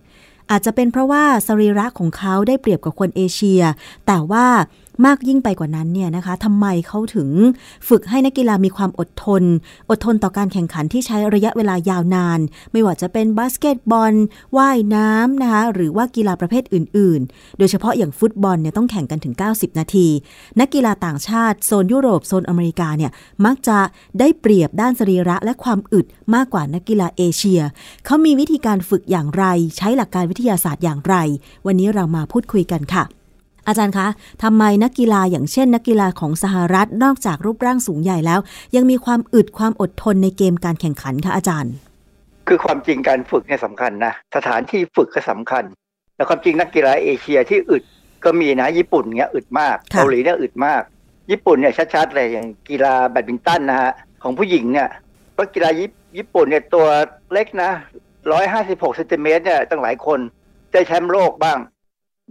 อาจจะเป็นเพราะว่าสรีระของเขาได้เปรียบกับคนเอเชีย แต่ว่า มากยิ่งไปกว่านั้นเนี่ยนะคะทำไมเขาถึงฝึกให้นักกีฬามีความอดทน อดทนต่อการแข่งขันที่ใช้ระยะเวลายาวนาน ไม่ว่าจะเป็นบาสเกตบอลว่ายน้ำนะคะหรือว่ากีฬาประเภทอื่น ๆ โดยเฉพาะอย่างฟุตบอลเนี่ยต้องแข่งกันถึง 90 นาที นักกีฬาต่างชาติโซนยุโรปโซนอเมริกาเนี่ยมักจะได้เปรียบด้านสรีระและความอึดมากกว่านักกีฬาเอเชียเขามีวิธีการฝึกอย่างไร ใช้หลักการวิทยาศาสตร์อย่างไร วันนี้เรามาพูดคุยกันค่ะ อาจารย์คะทำไมนักกีฬาอย่างเช่น นักกีฬาของสหรัฐนอกจากรูปร่างสูงใหญ่แล้ว ยังมีความอึดความอดทนในเกมการแข่งขันคะอาจารย์
คือความจริงการฝึกเนี่ยสำคัญนะสถานที่ฝึกก็สำคัญแล้วความจริงนักกีฬาเอเชียที่อึดก็มีนะญี่ปุ่นเนี่ยอึดมากเกาหลีเนี่ยอึดมาก ญี่ปุ่นเนี่ยชัดๆเลยอย่างกีฬาแบดมินตันนะฮะของผู้หญิงเนี่ยเพราะกีฬาญี่ปุ่นเนี่ยตัวเล็กนะร้อยห้าสิบหกเซนติเมตรเนี่ยตั้งหลายคนได้แชมป์โลกบ้าง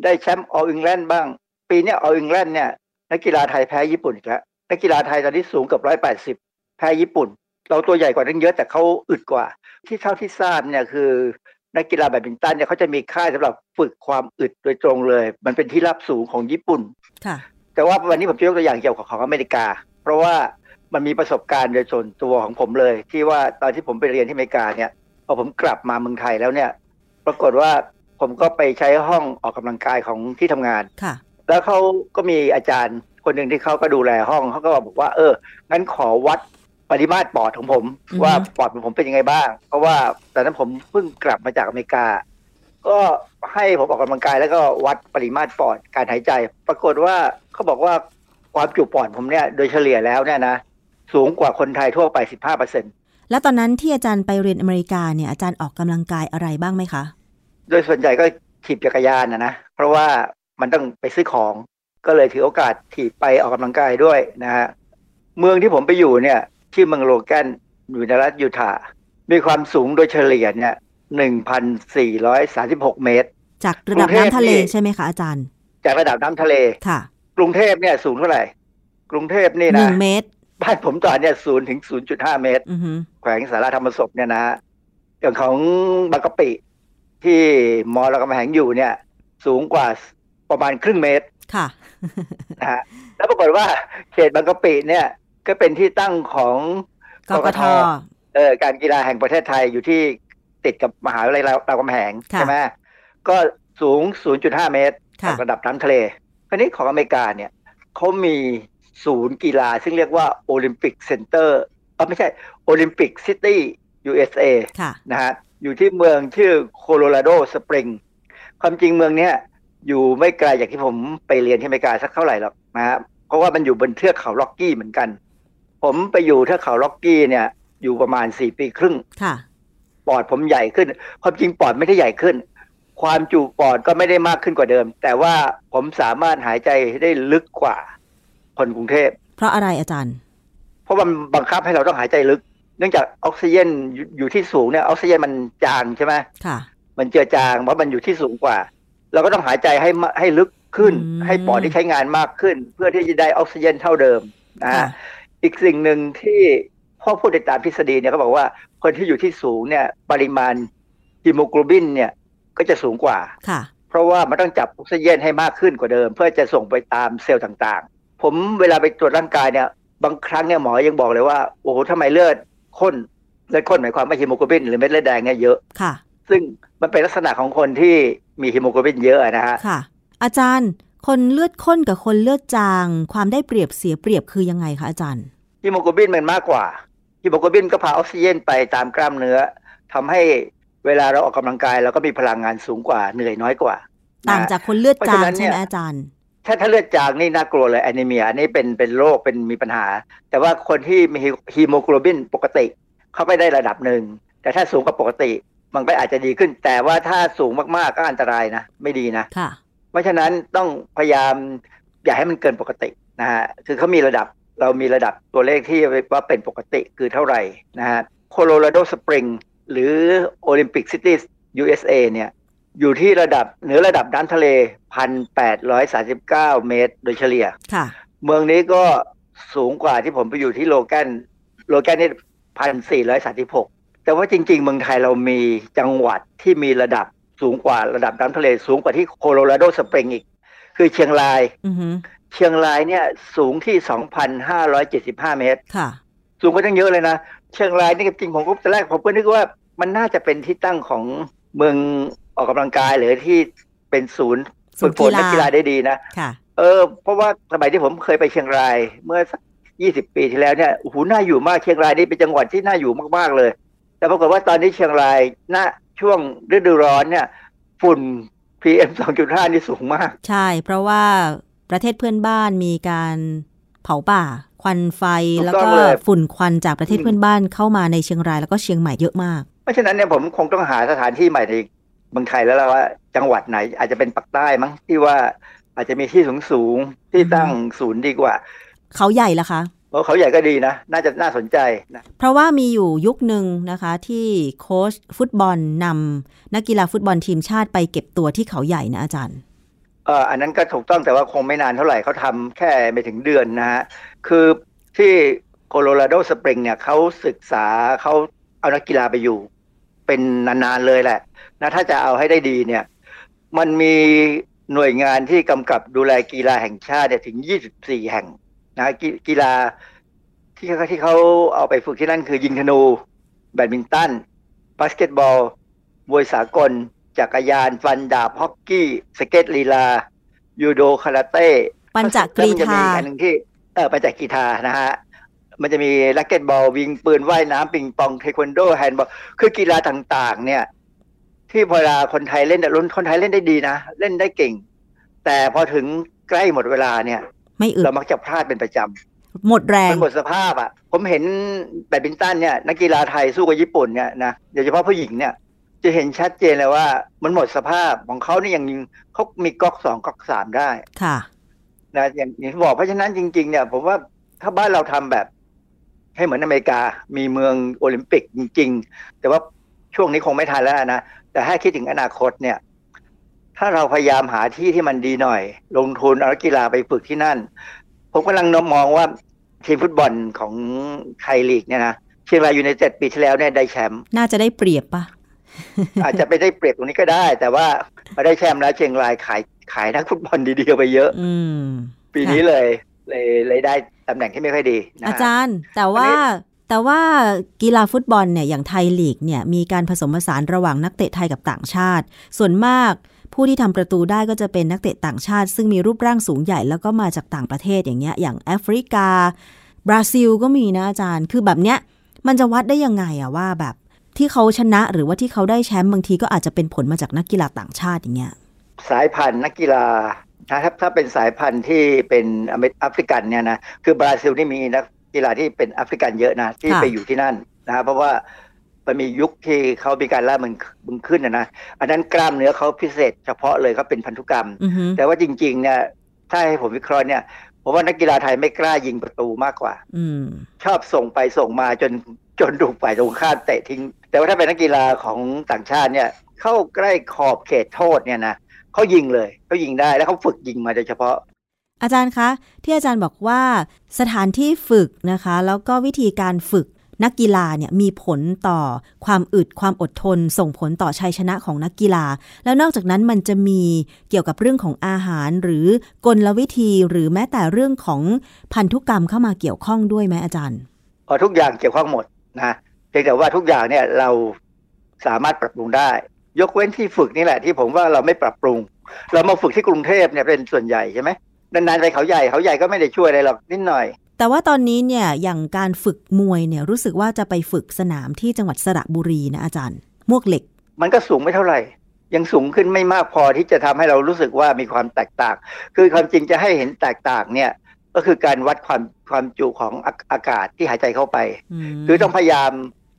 ได้แชมป์ออลอิงแลนด์บ้าง ปีนี้ออลอิงแลนด์เนี่ยนักกีฬาไทยแพ้ญี่ปุ่นอีกแล้วนักกีฬาไทยตอนนี้สูงเกือบร้อยแปดสิบแพ้ญี่ปุ่น เราตัวใหญ่กว่านั้นเยอะแต่เขาอึดกว่า ที่เท่าที่ทราบเนี่ยคือนักกีฬาแบดมินตันเนี่ยเขาจะมีค่ายสำหรับฝึกความอึดโดยตรงเลย มันเป็นที่ราบสูงของญี่ปุ่น
ค่ะ
แต่ว่าวันนี้ผมจะยกตัวอย่างเกี่ยวกับของอเมริกา เพราะว่ามันมีประสบการณ์โดยส่วนตัวของผมเลย ที่ว่าตอนที่ผมไปเรียนที่อเมริกาเนี่ยพอผมกลับมาเมืองไทยแล้วเนี่ย ปรากฏว่า ผมก็ไปใช้ห้องออกกำลังกายของที่ทำงาน
ค่ะ
แล้วเขาก็มีอาจารย์คนหนึ่งที่เขาก็ดูแลห้องเขาก็บอกว่า เออ งั้นขอวัดปริมาตรปอดของผม ว่าปอดของผมเป็นยังไงบ้าง เพราะว่าตอนนั้นผมเพิ่งกลับมาจากอเมริกา ก็ให้ผมออกกำลังกายแล้วก็วัดปริมาตรปอดการหายใจ ปรากฏว่าเขาบอกว่าความจุปอดผมเนี่ยโดยเฉลี่ยแล้วเนี่ยนะสูงกว่าคนไทยทั่วไป 15เปอร์เซ็นต์
แล้วตอนนั้นที่อาจารย์ไปเรียนอเมริกาเนี่ยอาจารย์ออกกำลังกายอะไรบ้างไหมคะ
โดยส่วนใหญ่ก็ถีบจักรยานนะนะ เพราะว่ามันต้องไปซื้อของ ก็เลยถือโอกาสถีบไปออกกำลังกายด้วยนะฮะเมืองที่ผมไปอยู่เนี่ยชื่อเมืองโลแกนอยู่ในรัฐยูทาห์มีความสูงโดยเฉลี่ยเนี่ยหนึ่งพันสี่ร้อยสาสิบหกเมตร
จากระดับน้ำทะเลใช่ไหมคะอาจารย์
จากระดับน้ำทะเล
ค่ะ
กรุงเทพเนี่ยสูงเท่าไหร่ กรุงเทพนี่นะ
หนึ่งเมตร
บ้านผมตอนเนี่ยศูนย์ถึงศูนย์จุดห้าเมตรแขวงสารธรรมศพเนี่ยนะอย่างของบางกะปิ ที่มอเรากำแหงอยู่เนี่ย สูงกว่าประมาณครึ่งเมตร
ค่ะ
นะฮะแล้วปรากฏว่าเขตบางกะปิเนี่ย ก็เป็นที่ตั้งของ
กกท
เออการกีฬาแห่งประเทศไทยอยู่ที่ติดกับมหาวิทยาลัยรามคำแหงใช่ไหมก็สูง 0.5 เมตรจากระดับน้ำทะเลคราวนี้ของอเมริกาเนี่ยเขามีศูนย์กีฬา ซึ่งเรียกว่าโอลิมปิกเซ็นเตอร์เออไม่ใช่โอลิมปิกซิตี้ USA นะฮะ อยู่ที่เมืองชื่อโคโลราโดสปริงความจริงเมืองเนี้ยอยู่ไม่ไกลจากที่ผมไปเรียนที่อเมริกาสักเท่าไหร่หรอกนะฮะเพราะว่ามันอยู่บนเทือกเขาล็อกกี้เหมือนกัน ผมไปอยู่เทือกเขาล็อกกี้เนี่ย อยู่ประมาณสี่ปีครึ่ง
ค่ะ
ปอดผมใหญ่ขึ้น ความจริงปอดไม่ได้ใหญ่ขึ้น ความจุปอดก็ไม่ได้มากขึ้นกว่าเดิม แต่ว่าผมสามารถหายใจได้ลึกกว่า คนกรุงเทพ
เพราะอะไรอาจารย์
เพราะมันบังคับให้เราต้องหายใจลึก เนื่องจากออกซิเจนอยู่ที่สูงเนี่ยออกซิเจนมันจางใช่ไหม
ค่ะ
มันเจือจางเพราะมันอยู่ที่สูงกว่า เราก็ต้องหายใจให้ให้ลึกขึ้น ให้ปอดที่ใช้งานมากขึ้น เพื่อที่จะได้ออกซิเจนเท่าเดิมนะอีกสิ่งหนึ่งที่พ่อพูดในตามทฤษฎีเนี่ยเขาบอกว่าคนที่อยู่ที่สูงเนี่ยปริมาณฮีโมโกลบินเนี่ยก็จะสูงกว่า
ค่ะ
เพราะว่ามันต้องจับออกซิเจนให้มากขึ้นกว่าเดิม เพื่อจะส่งไปตามเซลล์ต่างๆ ผมเวลาไปตรวจร่างกายเนี่ยบางครั้งเนี่ยหมอยังบอกเลยว่า โอ้โหทำไมเลือด ข้นเลือดข้นหมายความว่าฮีโมโกลบินหรือเม็ดเลือดแดงเนี่ยเยอะ
ค่ะ
ซึ่งมันเป็นลักษณะของคนที่มีฮีโมโกลบินเยอะนะฮะ
ค่ะ อาจารย์คนเลือดข้นกับคนเลือดจาง ความได้เปรียบเสียเปรียบคือยังไงคะอาจารย์
ฮีโมโกลบินมันมากกว่าฮีโมโกลบินก็พาออกซิเจนไปตามกล้ามเนื้อทำให้เวลาเราออกกำลังกายเราก็มีพลังงานสูงกว่าเหนื่อยน้อยกว่า
ต่างจากคนเลือดจางใช่ไหมอาจารย์
ถ้าถ้าเลือดจางนี่น่ากลัวเลย anemia นี่เป็นเป็นโรคเป็นมีปัญหา แต่ว่าคนที่มีฮีโมโกลบินปกติ เขาไปได้ระดับหนึ่ง แต่ถ้าสูงกว่าปกติ มันก็อาจจะดีขึ้น แต่ว่าถ้าสูงมากๆก็อันตรายนะ ไม่ดีนะ
ค่ะ
เพราะฉะนั้นต้องพยายามอย่าให้มันเกินปกตินะฮะคือเขามีระดับเรามีระดับตัวเลขที่ว่าเป็นปกติคือเท่าไหร่นะฮะโคโลราโดสปริงหรือ Olympic City USA เนี่ย อยู่ที่ระดับเหนือระดับน้ำทะเล 1,839 เมตรโดยเฉลี่ย
ค่ะ
เมืองนี้ก็สูงกว่าที่ผมไปอยู่ที่โลแกน โลแกนนี่พันสี่ร้อยสาสิบหกแต่ว่าจริง ๆ เมืองไทยเรามีจังหวัดที่มีระดับสูงกว่าระดับน้ำทะเล สูงกว่าที่โคโลราโดสปริงอีก คือเชียงราย
อือฮึ
เชียงรายเนี่ยสูงที่ 2,575 เมตร
ค่ะ
สูงกว่าตั้งเยอะเลยนะ เชียงรายนี่จริงๆผมก็ตอนแรกผมก็นึกว่ามันน่าจะเป็นที่ตั้งของเมือง ออกกำลังกายหรือที่เป็นศูนย์ฝึกฝนนักกีฬาได้ดีนะ
ค่ะ
เออ เพราะว่าสมัยที่ผมเคยไปเชียงรายเมื่อสักยี่สิบปีที่แล้วเนี่ยโอ้โหน่าอยู่มากเชียงรายนี่เป็นจังหวัดที่น่าอยู่มากๆเลย แต่ปรากฏว่าตอนนี้เชียงรายณช่วงฤดูร้อนเนี่ย ฝุ่น PM 2.5 นี่สูงมาก
ใช่ เพราะว่าประเทศเพื่อนบ้านมีการเผาป่า ควันไฟ
ถูก
แล้ว
ต้
ก็
องเลย
ฝุ่นควันจากประเทศ
อืม
เพื่อนบ้านเข้ามาในเชียงรายแล้วก็เชียงใหม่เยอะมาก
เพราะฉะนั้นเนี่ยผมคงต้องหาสถานที่ใหม่ในเมืองไทยแล้วล่ะว่า จังหวัดไหน อาจจะเป็นปักใต้มั้งที่ว่าอาจจะมีที่สูงสูงๆที่ตั้งศูนย์ดีกว่า
เขาใหญ่ละคะ
เพราะเขาใหญ่ก็ดีนะ น่าจะน่าสนใจนะ
เพราะว่ามีอยู่ยุคหนึ่งนะคะ ที่โค้ชฟุตบอลนำนักกีฬาฟุตบอลทีมชาติไปเก็บตัวที่เขาใหญ่นะอาจารย์
เอออันนั้นก็ถูกต้องแต่ว่าคงไม่นานเท่าไหร่เขาทำแค่ไม่ถึงเดือนนะฮะคือที่โคโลราโดสปริงเนี่ยเขาศึกษาเขาเอานักกีฬาไปอยู่ เป็นนานๆเลยแหละ นะถ้าจะเอาให้ได้ดีเนี่ย มันมีหน่วยงานที่กำกับดูแลกีฬาแห่งชาติเนี่ยถึง 24 แห่งนะกีกีฬาที่เขาที่เขาเอาไปฝึกที่นั่นคือยิงธนู แบดมินตันบาสเกตบอลมวยสากล จักรยาน ฟันดาบฮอกกี้ สเก็ตลีลา ยูโดคาราเต้
ปัญจกรี
แล้วมันจะมี
ธา
อีกอันหนึ่งที่เออปัญจกรีธานะฮะมันจะมีแร็กเก็ตบอลยิงปืนว่ายน้ำปิงปองเทควันโดแฮนด์บอลคือกีฬาต่าง ๆ เนี่ย ที่พอเวลาคนไทยเล่นแต่คนไทยเล่นได้ดีนะ เล่นได้เก่ง แต่พอถึงใกล้หมดเวลาเนี่ย
ไม่อึด
เรามักจะพลาดเป็นประจำ
หมดแรง
มันหมดสภาพอะ ผมเห็นแบดมินตันเนี่ยนักกีฬาไทยสู้กับญี่ปุ่นเนี่ยนะโดยเฉพาะผู้หญิงเนี่ย จะเห็นชัดเจนเลยว่า มันหมดสภาพของเขานี่ยังเขามีก๊อกสองก๊อกสามได้
ค่ะ
นะอย่างอย่างที่บอกเพราะฉะนั้นจริง ๆ เนี่ย ผมว่าถ้าบ้านเราทำแบบ ให้เหมือนอเมริกา มีเมืองโอลิมปิกจริง ๆ แต่ว่าช่วงนี้คงไม่ทันแล้วนะ แต่ถ้าคิดถึงอนาคตเนี่ย ถ้าเราพยายามหาที่ที่มันดีหน่อย ลงทุนเอานักกีฬาไปฝึกที่นั่น ผมกำลังมองว่าทีมฟุตบอลของไทยลีกเนี่ยนะเชียงรายอยู่ในเจ็ดปีที่แล้วเนี่ยได้แชมป์
น่าจะได้เปรียบปะ
อาจจะไปได้เปรียบตรงนี้ก็ได้ แต่ว่ามาได้แชมป์แล้วเชียงรายขายขายนักฟุตบอลดีๆไปเยอะ
อืม
ปีนี้เลยเลยเลยได้ตำแหน่งที่ไม่ค่อยดีนะ
อา
ฮะ
จารย์ แต่ว่า
อันนี้
แต่ว่ากีฬาฟุตบอลเนี่ยอย่างไทยลีกเนี่ยมีการผสมผสานระหว่างนักเตะไทยกับต่างชาติ ส่วนมากผู้ที่ทำประตูได้ก็จะเป็นนักเตะต่างชาติ ซึ่งมีรูปร่างสูงใหญ่แล้วก็มาจากต่างประเทศอย่างเงี้ยอย่างแอฟริกา บราซิลก็มีนะอาจารย์ คือแบบเนี้ยมันจะวัดได้ยังไงอะว่าแบบที่เขาชนะหรือว่าที่เขาได้แชมป์บางทีก็อาจจะเป็นผลมาจากนักกีฬาต่างชาติอย่างเงี้ย
สายพันธุ์นักกีฬานะครับถ้าเป็นสายพันธุ์ที่เป็นอเมริแอฟริกันเนี่ยนะคือบราซิลนี่มีนัก กีฬาที่เป็นแอฟริกันเยอะนะที่
ค่ะ
ไปอยู่ที่นั่นนะเพราะว่ามันมียุคที่เขามีการล่ามันมึงขึ้นนะนะอันนั้นกล้ามเนื้อเขาพิเศษ เฉพาะเลยเขาเป็นพันธุกรรม
อือฮึ
แต่ว่าจริงๆเนี่ยถ้าให้ผมวิเคราะห์เนี่ยผมว่านักกีฬาไทยไม่กล้ายิงประตูมากกว่า
อืม
ชอบส่งไปส่งมาจนจนถูกฝ่ายตรงข้ามเตะทิ้ง แต่ว่าถ้าเป็นนักกีฬาของต่างชาติเนี่ยเข้าใกล้ขอบเขตโทษเนี่ยนะเขายิงเลยเขายิงได้แล้วเขาฝึกยิงมาโดยเฉพาะ
อาจารย์คะ ที่อาจารย์บอกว่าสถานที่ฝึกนะคะ แล้วก็วิธีการฝึกนักกีฬาเนี่ยมีผลต่อความอึดความอดทน ส่งผลต่อชัยชนะของนักกีฬา แล้วนอกจากนั้นมันจะมีเกี่ยวกับเรื่องของอาหาร หรือกลวิธีหรือแม้แต่เรื่องของพันธุกรรมเข้ามาเกี่ยวข้องด้วยไหมอาจารย์
พอทุกอย่างเกี่ยวข้องหมดนะเพียงแต่ว่าทุกอย่างเนี่ยเราสามารถปรับปรุงได้ ยกเว้นที่ฝึกนี่แหละที่ผมว่าเราไม่ปรับปรุง เรามาฝึกที่กรุงเทพเนี่ยเป็นส่วนใหญ่ใช่ไหม นานๆไปเขาใหญ่เขาใหญ่ก็ไม่ได้ช่วยอะไรหรอกนิดหน่อย
แต่ว่าตอนนี้เนี่ยอย่างการฝึกมวยเนี่ยรู้สึกว่าจะไปฝึกสนามที่จังหวัดสระบุรีนะอาจารย์ มวกเหล็ก
มันก็สูงไม่เท่าไหร่ยังสูงขึ้นไม่มากพอที่จะทำให้เรารู้สึกว่ามีความแตกต่าง คือความจริงจะให้เห็นแตกต่างเนี่ยก็คือการวัดความความจุของอาอากาศที่หายใจเข้าไป คือต้องพยายาม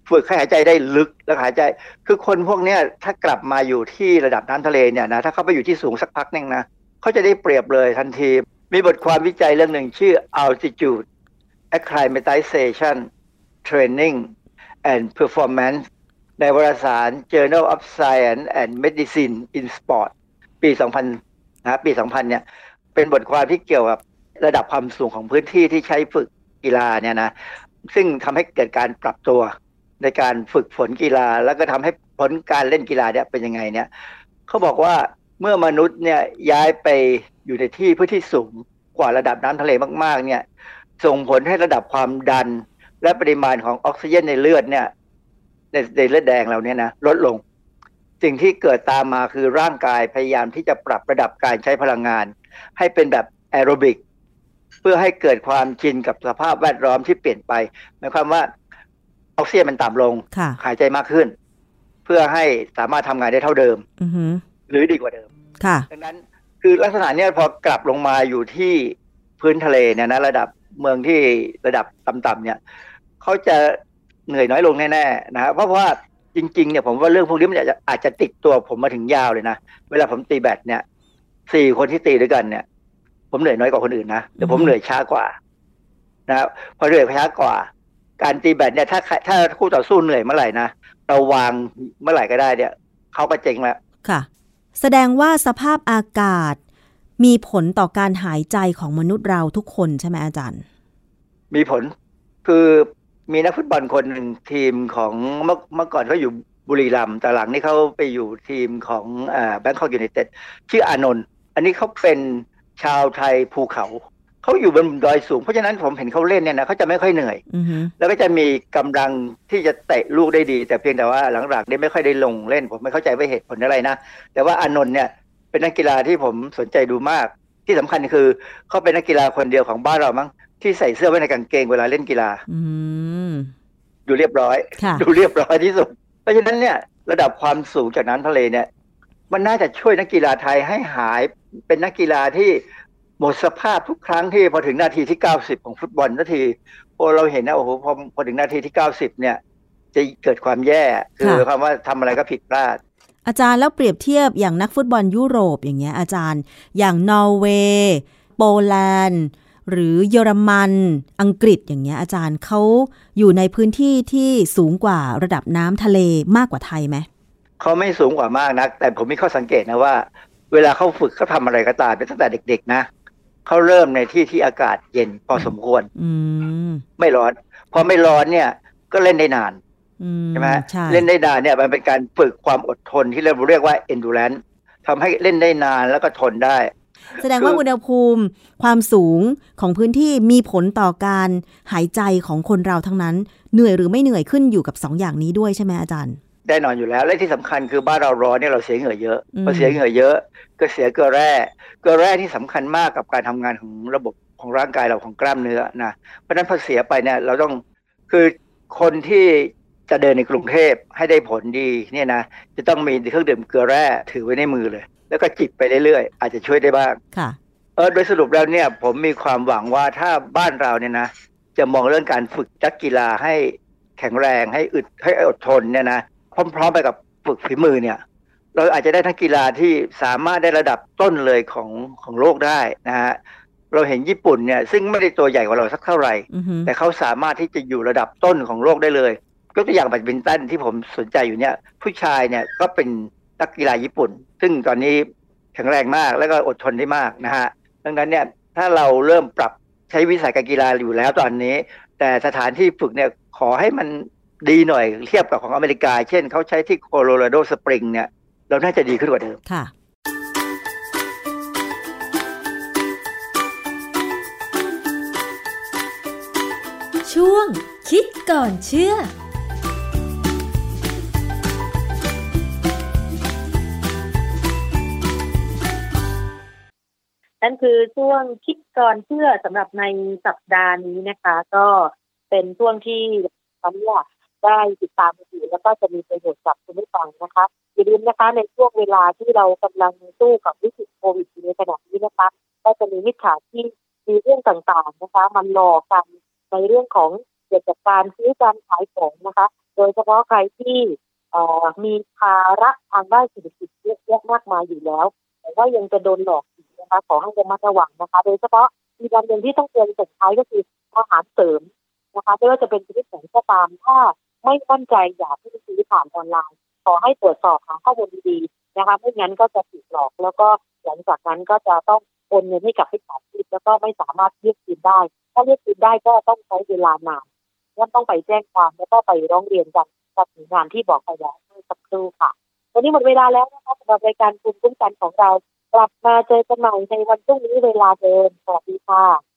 ฝึกให้หายใจได้ลึกแล้วหายใจ คือคนพวกเนี้ยถ้ากลับมาอยู่ที่ระดับน้ำทะเลเนี่ยนะถ้าเขาไปอยู่ที่สูงสักพักหนึงนะ เขาจะได้เปรียบเลยทันที มีบทความวิจัยเรื่องหนึ่งชื่อ altitude acclimatization training and performance ในวารสาร Journal of Science and Medicine in Sport ปี 2000นะปี 2000 เนี่ย เป็นบทความที่เกี่ยวกับระดับความสูงของพื้นที่ที่ใช้ฝึกกีฬาเนี่ยนะ ซึ่งทำให้เกิดการปรับตัวในการฝึกฝนกีฬา แล้วก็ทำให้ผลการเล่นกีฬาเนี่ยเป็นยังไงเนี่ย เขาบอกว่า เมื่อมนุษย์เนี่ยย้ายไปอยู่ในที่พื้นที่สูงกว่าระดับน้ำทะเลมากๆ เนี่ย ส่งผลให้ระดับความดัน และปริมาณของออกซิเจนในเลือดเนี่ย ในในเลือดแดงเราเนี่ยนะลดลง สิ่งที่เกิดตามมาคือร่างกายพยายามที่จะปรับระดับการใช้พลังงาน ให้เป็นแบบแอโรบิกเพื่อให้เกิดความชินกับสภาพแวดล้อมที่เปลี่ยนไปหมายความว่าออกซิเจนมันต่ำลง
ค่ะ
หายใจมากขึ้น เพื่อให้สามารถทำงานได้เท่าเดิม
อือ หือ
หรือดีกว่าเดิม
ค่ะ
ดังนั้นคือลักษณะเนี้ยพอกลับลงมาอยู่ที่พื้นทะเลเนี่ยนะระดับเมืองที่ระดับต่ำๆเนี่ยเขาจะเหนื่อยน้อยลงแน่ๆนะฮะเพราะว่าจริงๆเนี่ยผมว่าเรื่องพวกนี้มันอาจจะอาจจะติดตัวผมมาถึงยาวเลยนะ เวลาผมตีแบดเนี่ยสี่คนที่ตีด้วยกันเนี่ย ผมเหนื่อยน้อยกว่าคนอื่นนะแต่ผม
อืม
เหนื่อยช้ากว่า นะครับพอเหนื่อยช้ากว่า การตีแบดเนี่ยถ้าใครถ้าคู่ต่อสู้เหนื่อยเมื่อไหร่นะเราวางเมื่อไหร่ก็ได้เนี่ยเขาก็เจ๊งแล้ว
ค่ะ แสดงว่าสภาพอากาศ มีผลต่อการหายใจของมนุษย์เราทุกคนใช่ไหมอาจารย์
มีผลคือมีนักฟุตบอลคนหนึ่งทีมของเมื่อเมื่อก่อนเขาอยู่บุรีรัมย์แต่หลังนี้เขาไปอยู่ทีมของแบงคอกยูไนเต็ดชื่ออานนท์อันนี้เขาเป็นชาวไทยภูเขา เขาอยู่บนดอยสูง เพราะฉะนั้นผมเห็นเขาเล่นเนี่ยนะเขาจะไม่ค่อยเหนื่อย
อือหือ
แล้วก็จะมีกำลังที่จะเตะลูกได้ดี แต่เพียงแต่ว่าหลังๆได้ไม่ค่อยได้ลงเล่น ผมไม่เข้าใจว่าเหตุผลอะไรนะแต่ว่าอานนท์เนี่ยเป็นนักกีฬาที่ผมสนใจดูมาก ที่สำคัญคือเขาเป็นนักกีฬาคนเดียวของบ้านเรามั้งที่ใส่เสื้อไว้ในกางเกงเวลาเล่นกีฬา
อืม
ดูเรียบร้อย
ค่ะ
ดูเรียบร้อยที่สุด เพราะฉะนั้นเนี่ย ระดับความสูงจากน้ำทะเลเนี่ย มันน่าจะช่วยนักกีฬาไทยให้หายเป็นนักกีฬาที่ หมดสภาพทุกครั้งที่พอถึงนาทีที่ 90 ของฟุตบอลนาทีพอเราเห็นนะโอ้โหพอพอถึงนาทีที่ 90 เนี่ย จะเกิดความแย่คือหมายความว่าทำอะไรก็ผิดพลาด
อาจารย์แล้วเปรียบเทียบอย่างนักฟุตบอลยุโรปอย่างเงี้ยอาจารย์ อย่างนอร์เวย์โปแลนด์หรือเยอรมันอังกฤษอย่างเงี้ยอาจารย์เขาอยู่ในพื้นที่ที่สูงกว่าระดับน้ำทะเลมากกว่าไทยไหม
เขาไม่สูงกว่ามากนัก แต่ผมมีข้อสังเกตนะว่า เวลาเขาฝึกเขาทำอะไรก็ตามเป็นตั้งแต่เด็ก ๆ นะ เขาเริ่มในที่ที่อากาศเย็นพอสมควร
อืม
ไม่ร้อน พอไม่ร้อนเนี่ย ก็เล่นได้นาน
อืม
ใช่ไหม
ใช่
เล่นได้นานเนี่ยมันเป็นการฝึกความอดทนที่เราเรียกว่า endurance ทำให้เล่นได้นานแล้วก็ทนได้
แสดงว่า
คือ
อุณหภูมิความสูงของพื้นที่มีผลต่อการหายใจของคนเราทั้งนั้น เหนื่อยหรือไม่เหนื่อยขึ้นอยู่กับสองอย่างนี้ด้วยใช่ไหมอาจารย์
แน่นอนอยู่แล้ว และที่สำคัญคือบ้านเราร้อนเนี่ยเราเสียเหงื่อเยอะ
อืม
พอเสียเหงื่อเยอะ ก็เสียเกลือแร่เก ลือแร่ที่สำคัญมากกับการทำงานของระบบของร่างกายเราของกล้ามเนื้อนะเพราะฉะนั้นพอเสียไปเนี่ยเราต้องคือคนที่จะเดินในกรุงเทพให้ได้ผลดีเนี่ยนะจะต้องมีเครื่องดื่มเกลือแร่ถือไว้ในมือเลย แล้วก็จิบไปเรื่อยๆ อาจจะช่วยได้บ้าง
ค่ะ
เออโดยสรุปแล้วเนี่ยผมมีความหวังว่าถ้าบ้านเราเนี่ยนะจะมองเรื่องการฝึกนักกีฬาให้แข็งแรงให้อึดให้อดทนเนี่ยนะพร้อมๆไปกับฝึกฝีมือเนี่ย เราอาจจะได้ทั้งกีฬาที่สามารถได้ระดับต้นเลยของของโลกได้นะฮะเราเห็นญี่ปุ่นเนี่ยซึ่งไม่ได้ตัวใหญ่กว่าเราสักเท่าไหร่
อือหือ
แต่เขาสามารถที่จะอยู่ระดับต้นของโลกได้เลยยกตัวอย่างแบดมินตันที่ผมสนใจอยู่เนี่ย ผู้ชายเนี่ยก็เป็นนักกีฬาญี่ปุ่น ซึ่งตอนนี้แข็งแรงมากแล้วก็อดทนได้มากนะฮะดังนั้นเนี่ยถ้าเราเริ่มปรับใช้วิสัยการกีฬาอยู่แล้วตอนนี้ แต่สถานที่ฝึกเนี่ยขอให้มันดีหน่อยเทียบกับของอเมริกา เช่นเขาใช้ที่โคโลราโดสปริงเนี่ย เราน่าจะดีขึ้นกว่าเดิม
ค่ะ
ช่วงคิดก่อนเชื่อ
นั่นคือช่วงคิดก่อนเชื่อสำหรับในสัปดาห์นี้นะคะ ก็เป็นช่วงที่ผมเนี่ย ได้ติดตามกันอยู่แล้วก็จะมีประโยชน์กับคุณผู้ฟังนะคะอย่าลืมนะคะในช่วงเวลาที่เรากำลังสู้กับวิกฤตโควิดในขณะนี้นะคะก็จะมีมิจฉาชีพมีเรื่องต่างๆนะคะมันหลอกกันในเรื่องของเกี่ยวกับการซื้อการขายของนะคะ โดยเฉพาะใครที่เอ่อมีภาระทางด้านเศรษฐกิจเยอะแยะมากมายอยู่แล้ว แต่ว่ายังจะโดนหลอกอีกนะคะขอให้ระมัดระวังนะคะ โดยเฉพาะมีวันหนึ่งที่ต้องเตือนส่งท้ายก็คืออาหารเสริมนะคะไม่ว่าจะเป็นชนิดไหนก็ตามถ้า ไม่มั่นใจอย่าเพิ่งซื้อผ่านออนไลน์ ขอให้ตรวจสอบหาข้อมูลดีๆนะคะไม่งั้นก็จะถูกหลอก แล้วก็หลังจากนั้นก็จะต้องโอนเงินให้กับผู้ขายชีพแล้วก็ไม่สามารถเรียกคืนได้ ถ้าเรียกคืนได้ก็ต้องใช้เวลานานก็ต้องไปแจ้งความแล้วก็ไปร้องเรียนกันกับหน่วยงานที่บอกไปแล้วเมื่อสักครู่ค่ะวันนี้หมดเวลาแล้วนะคะสำหรับรายการคุณคุ้มกันของเรา กลับมาเจอกันใหม่ในวันพรุ่งนี้เวลาเดิมสวัสดีค่ะ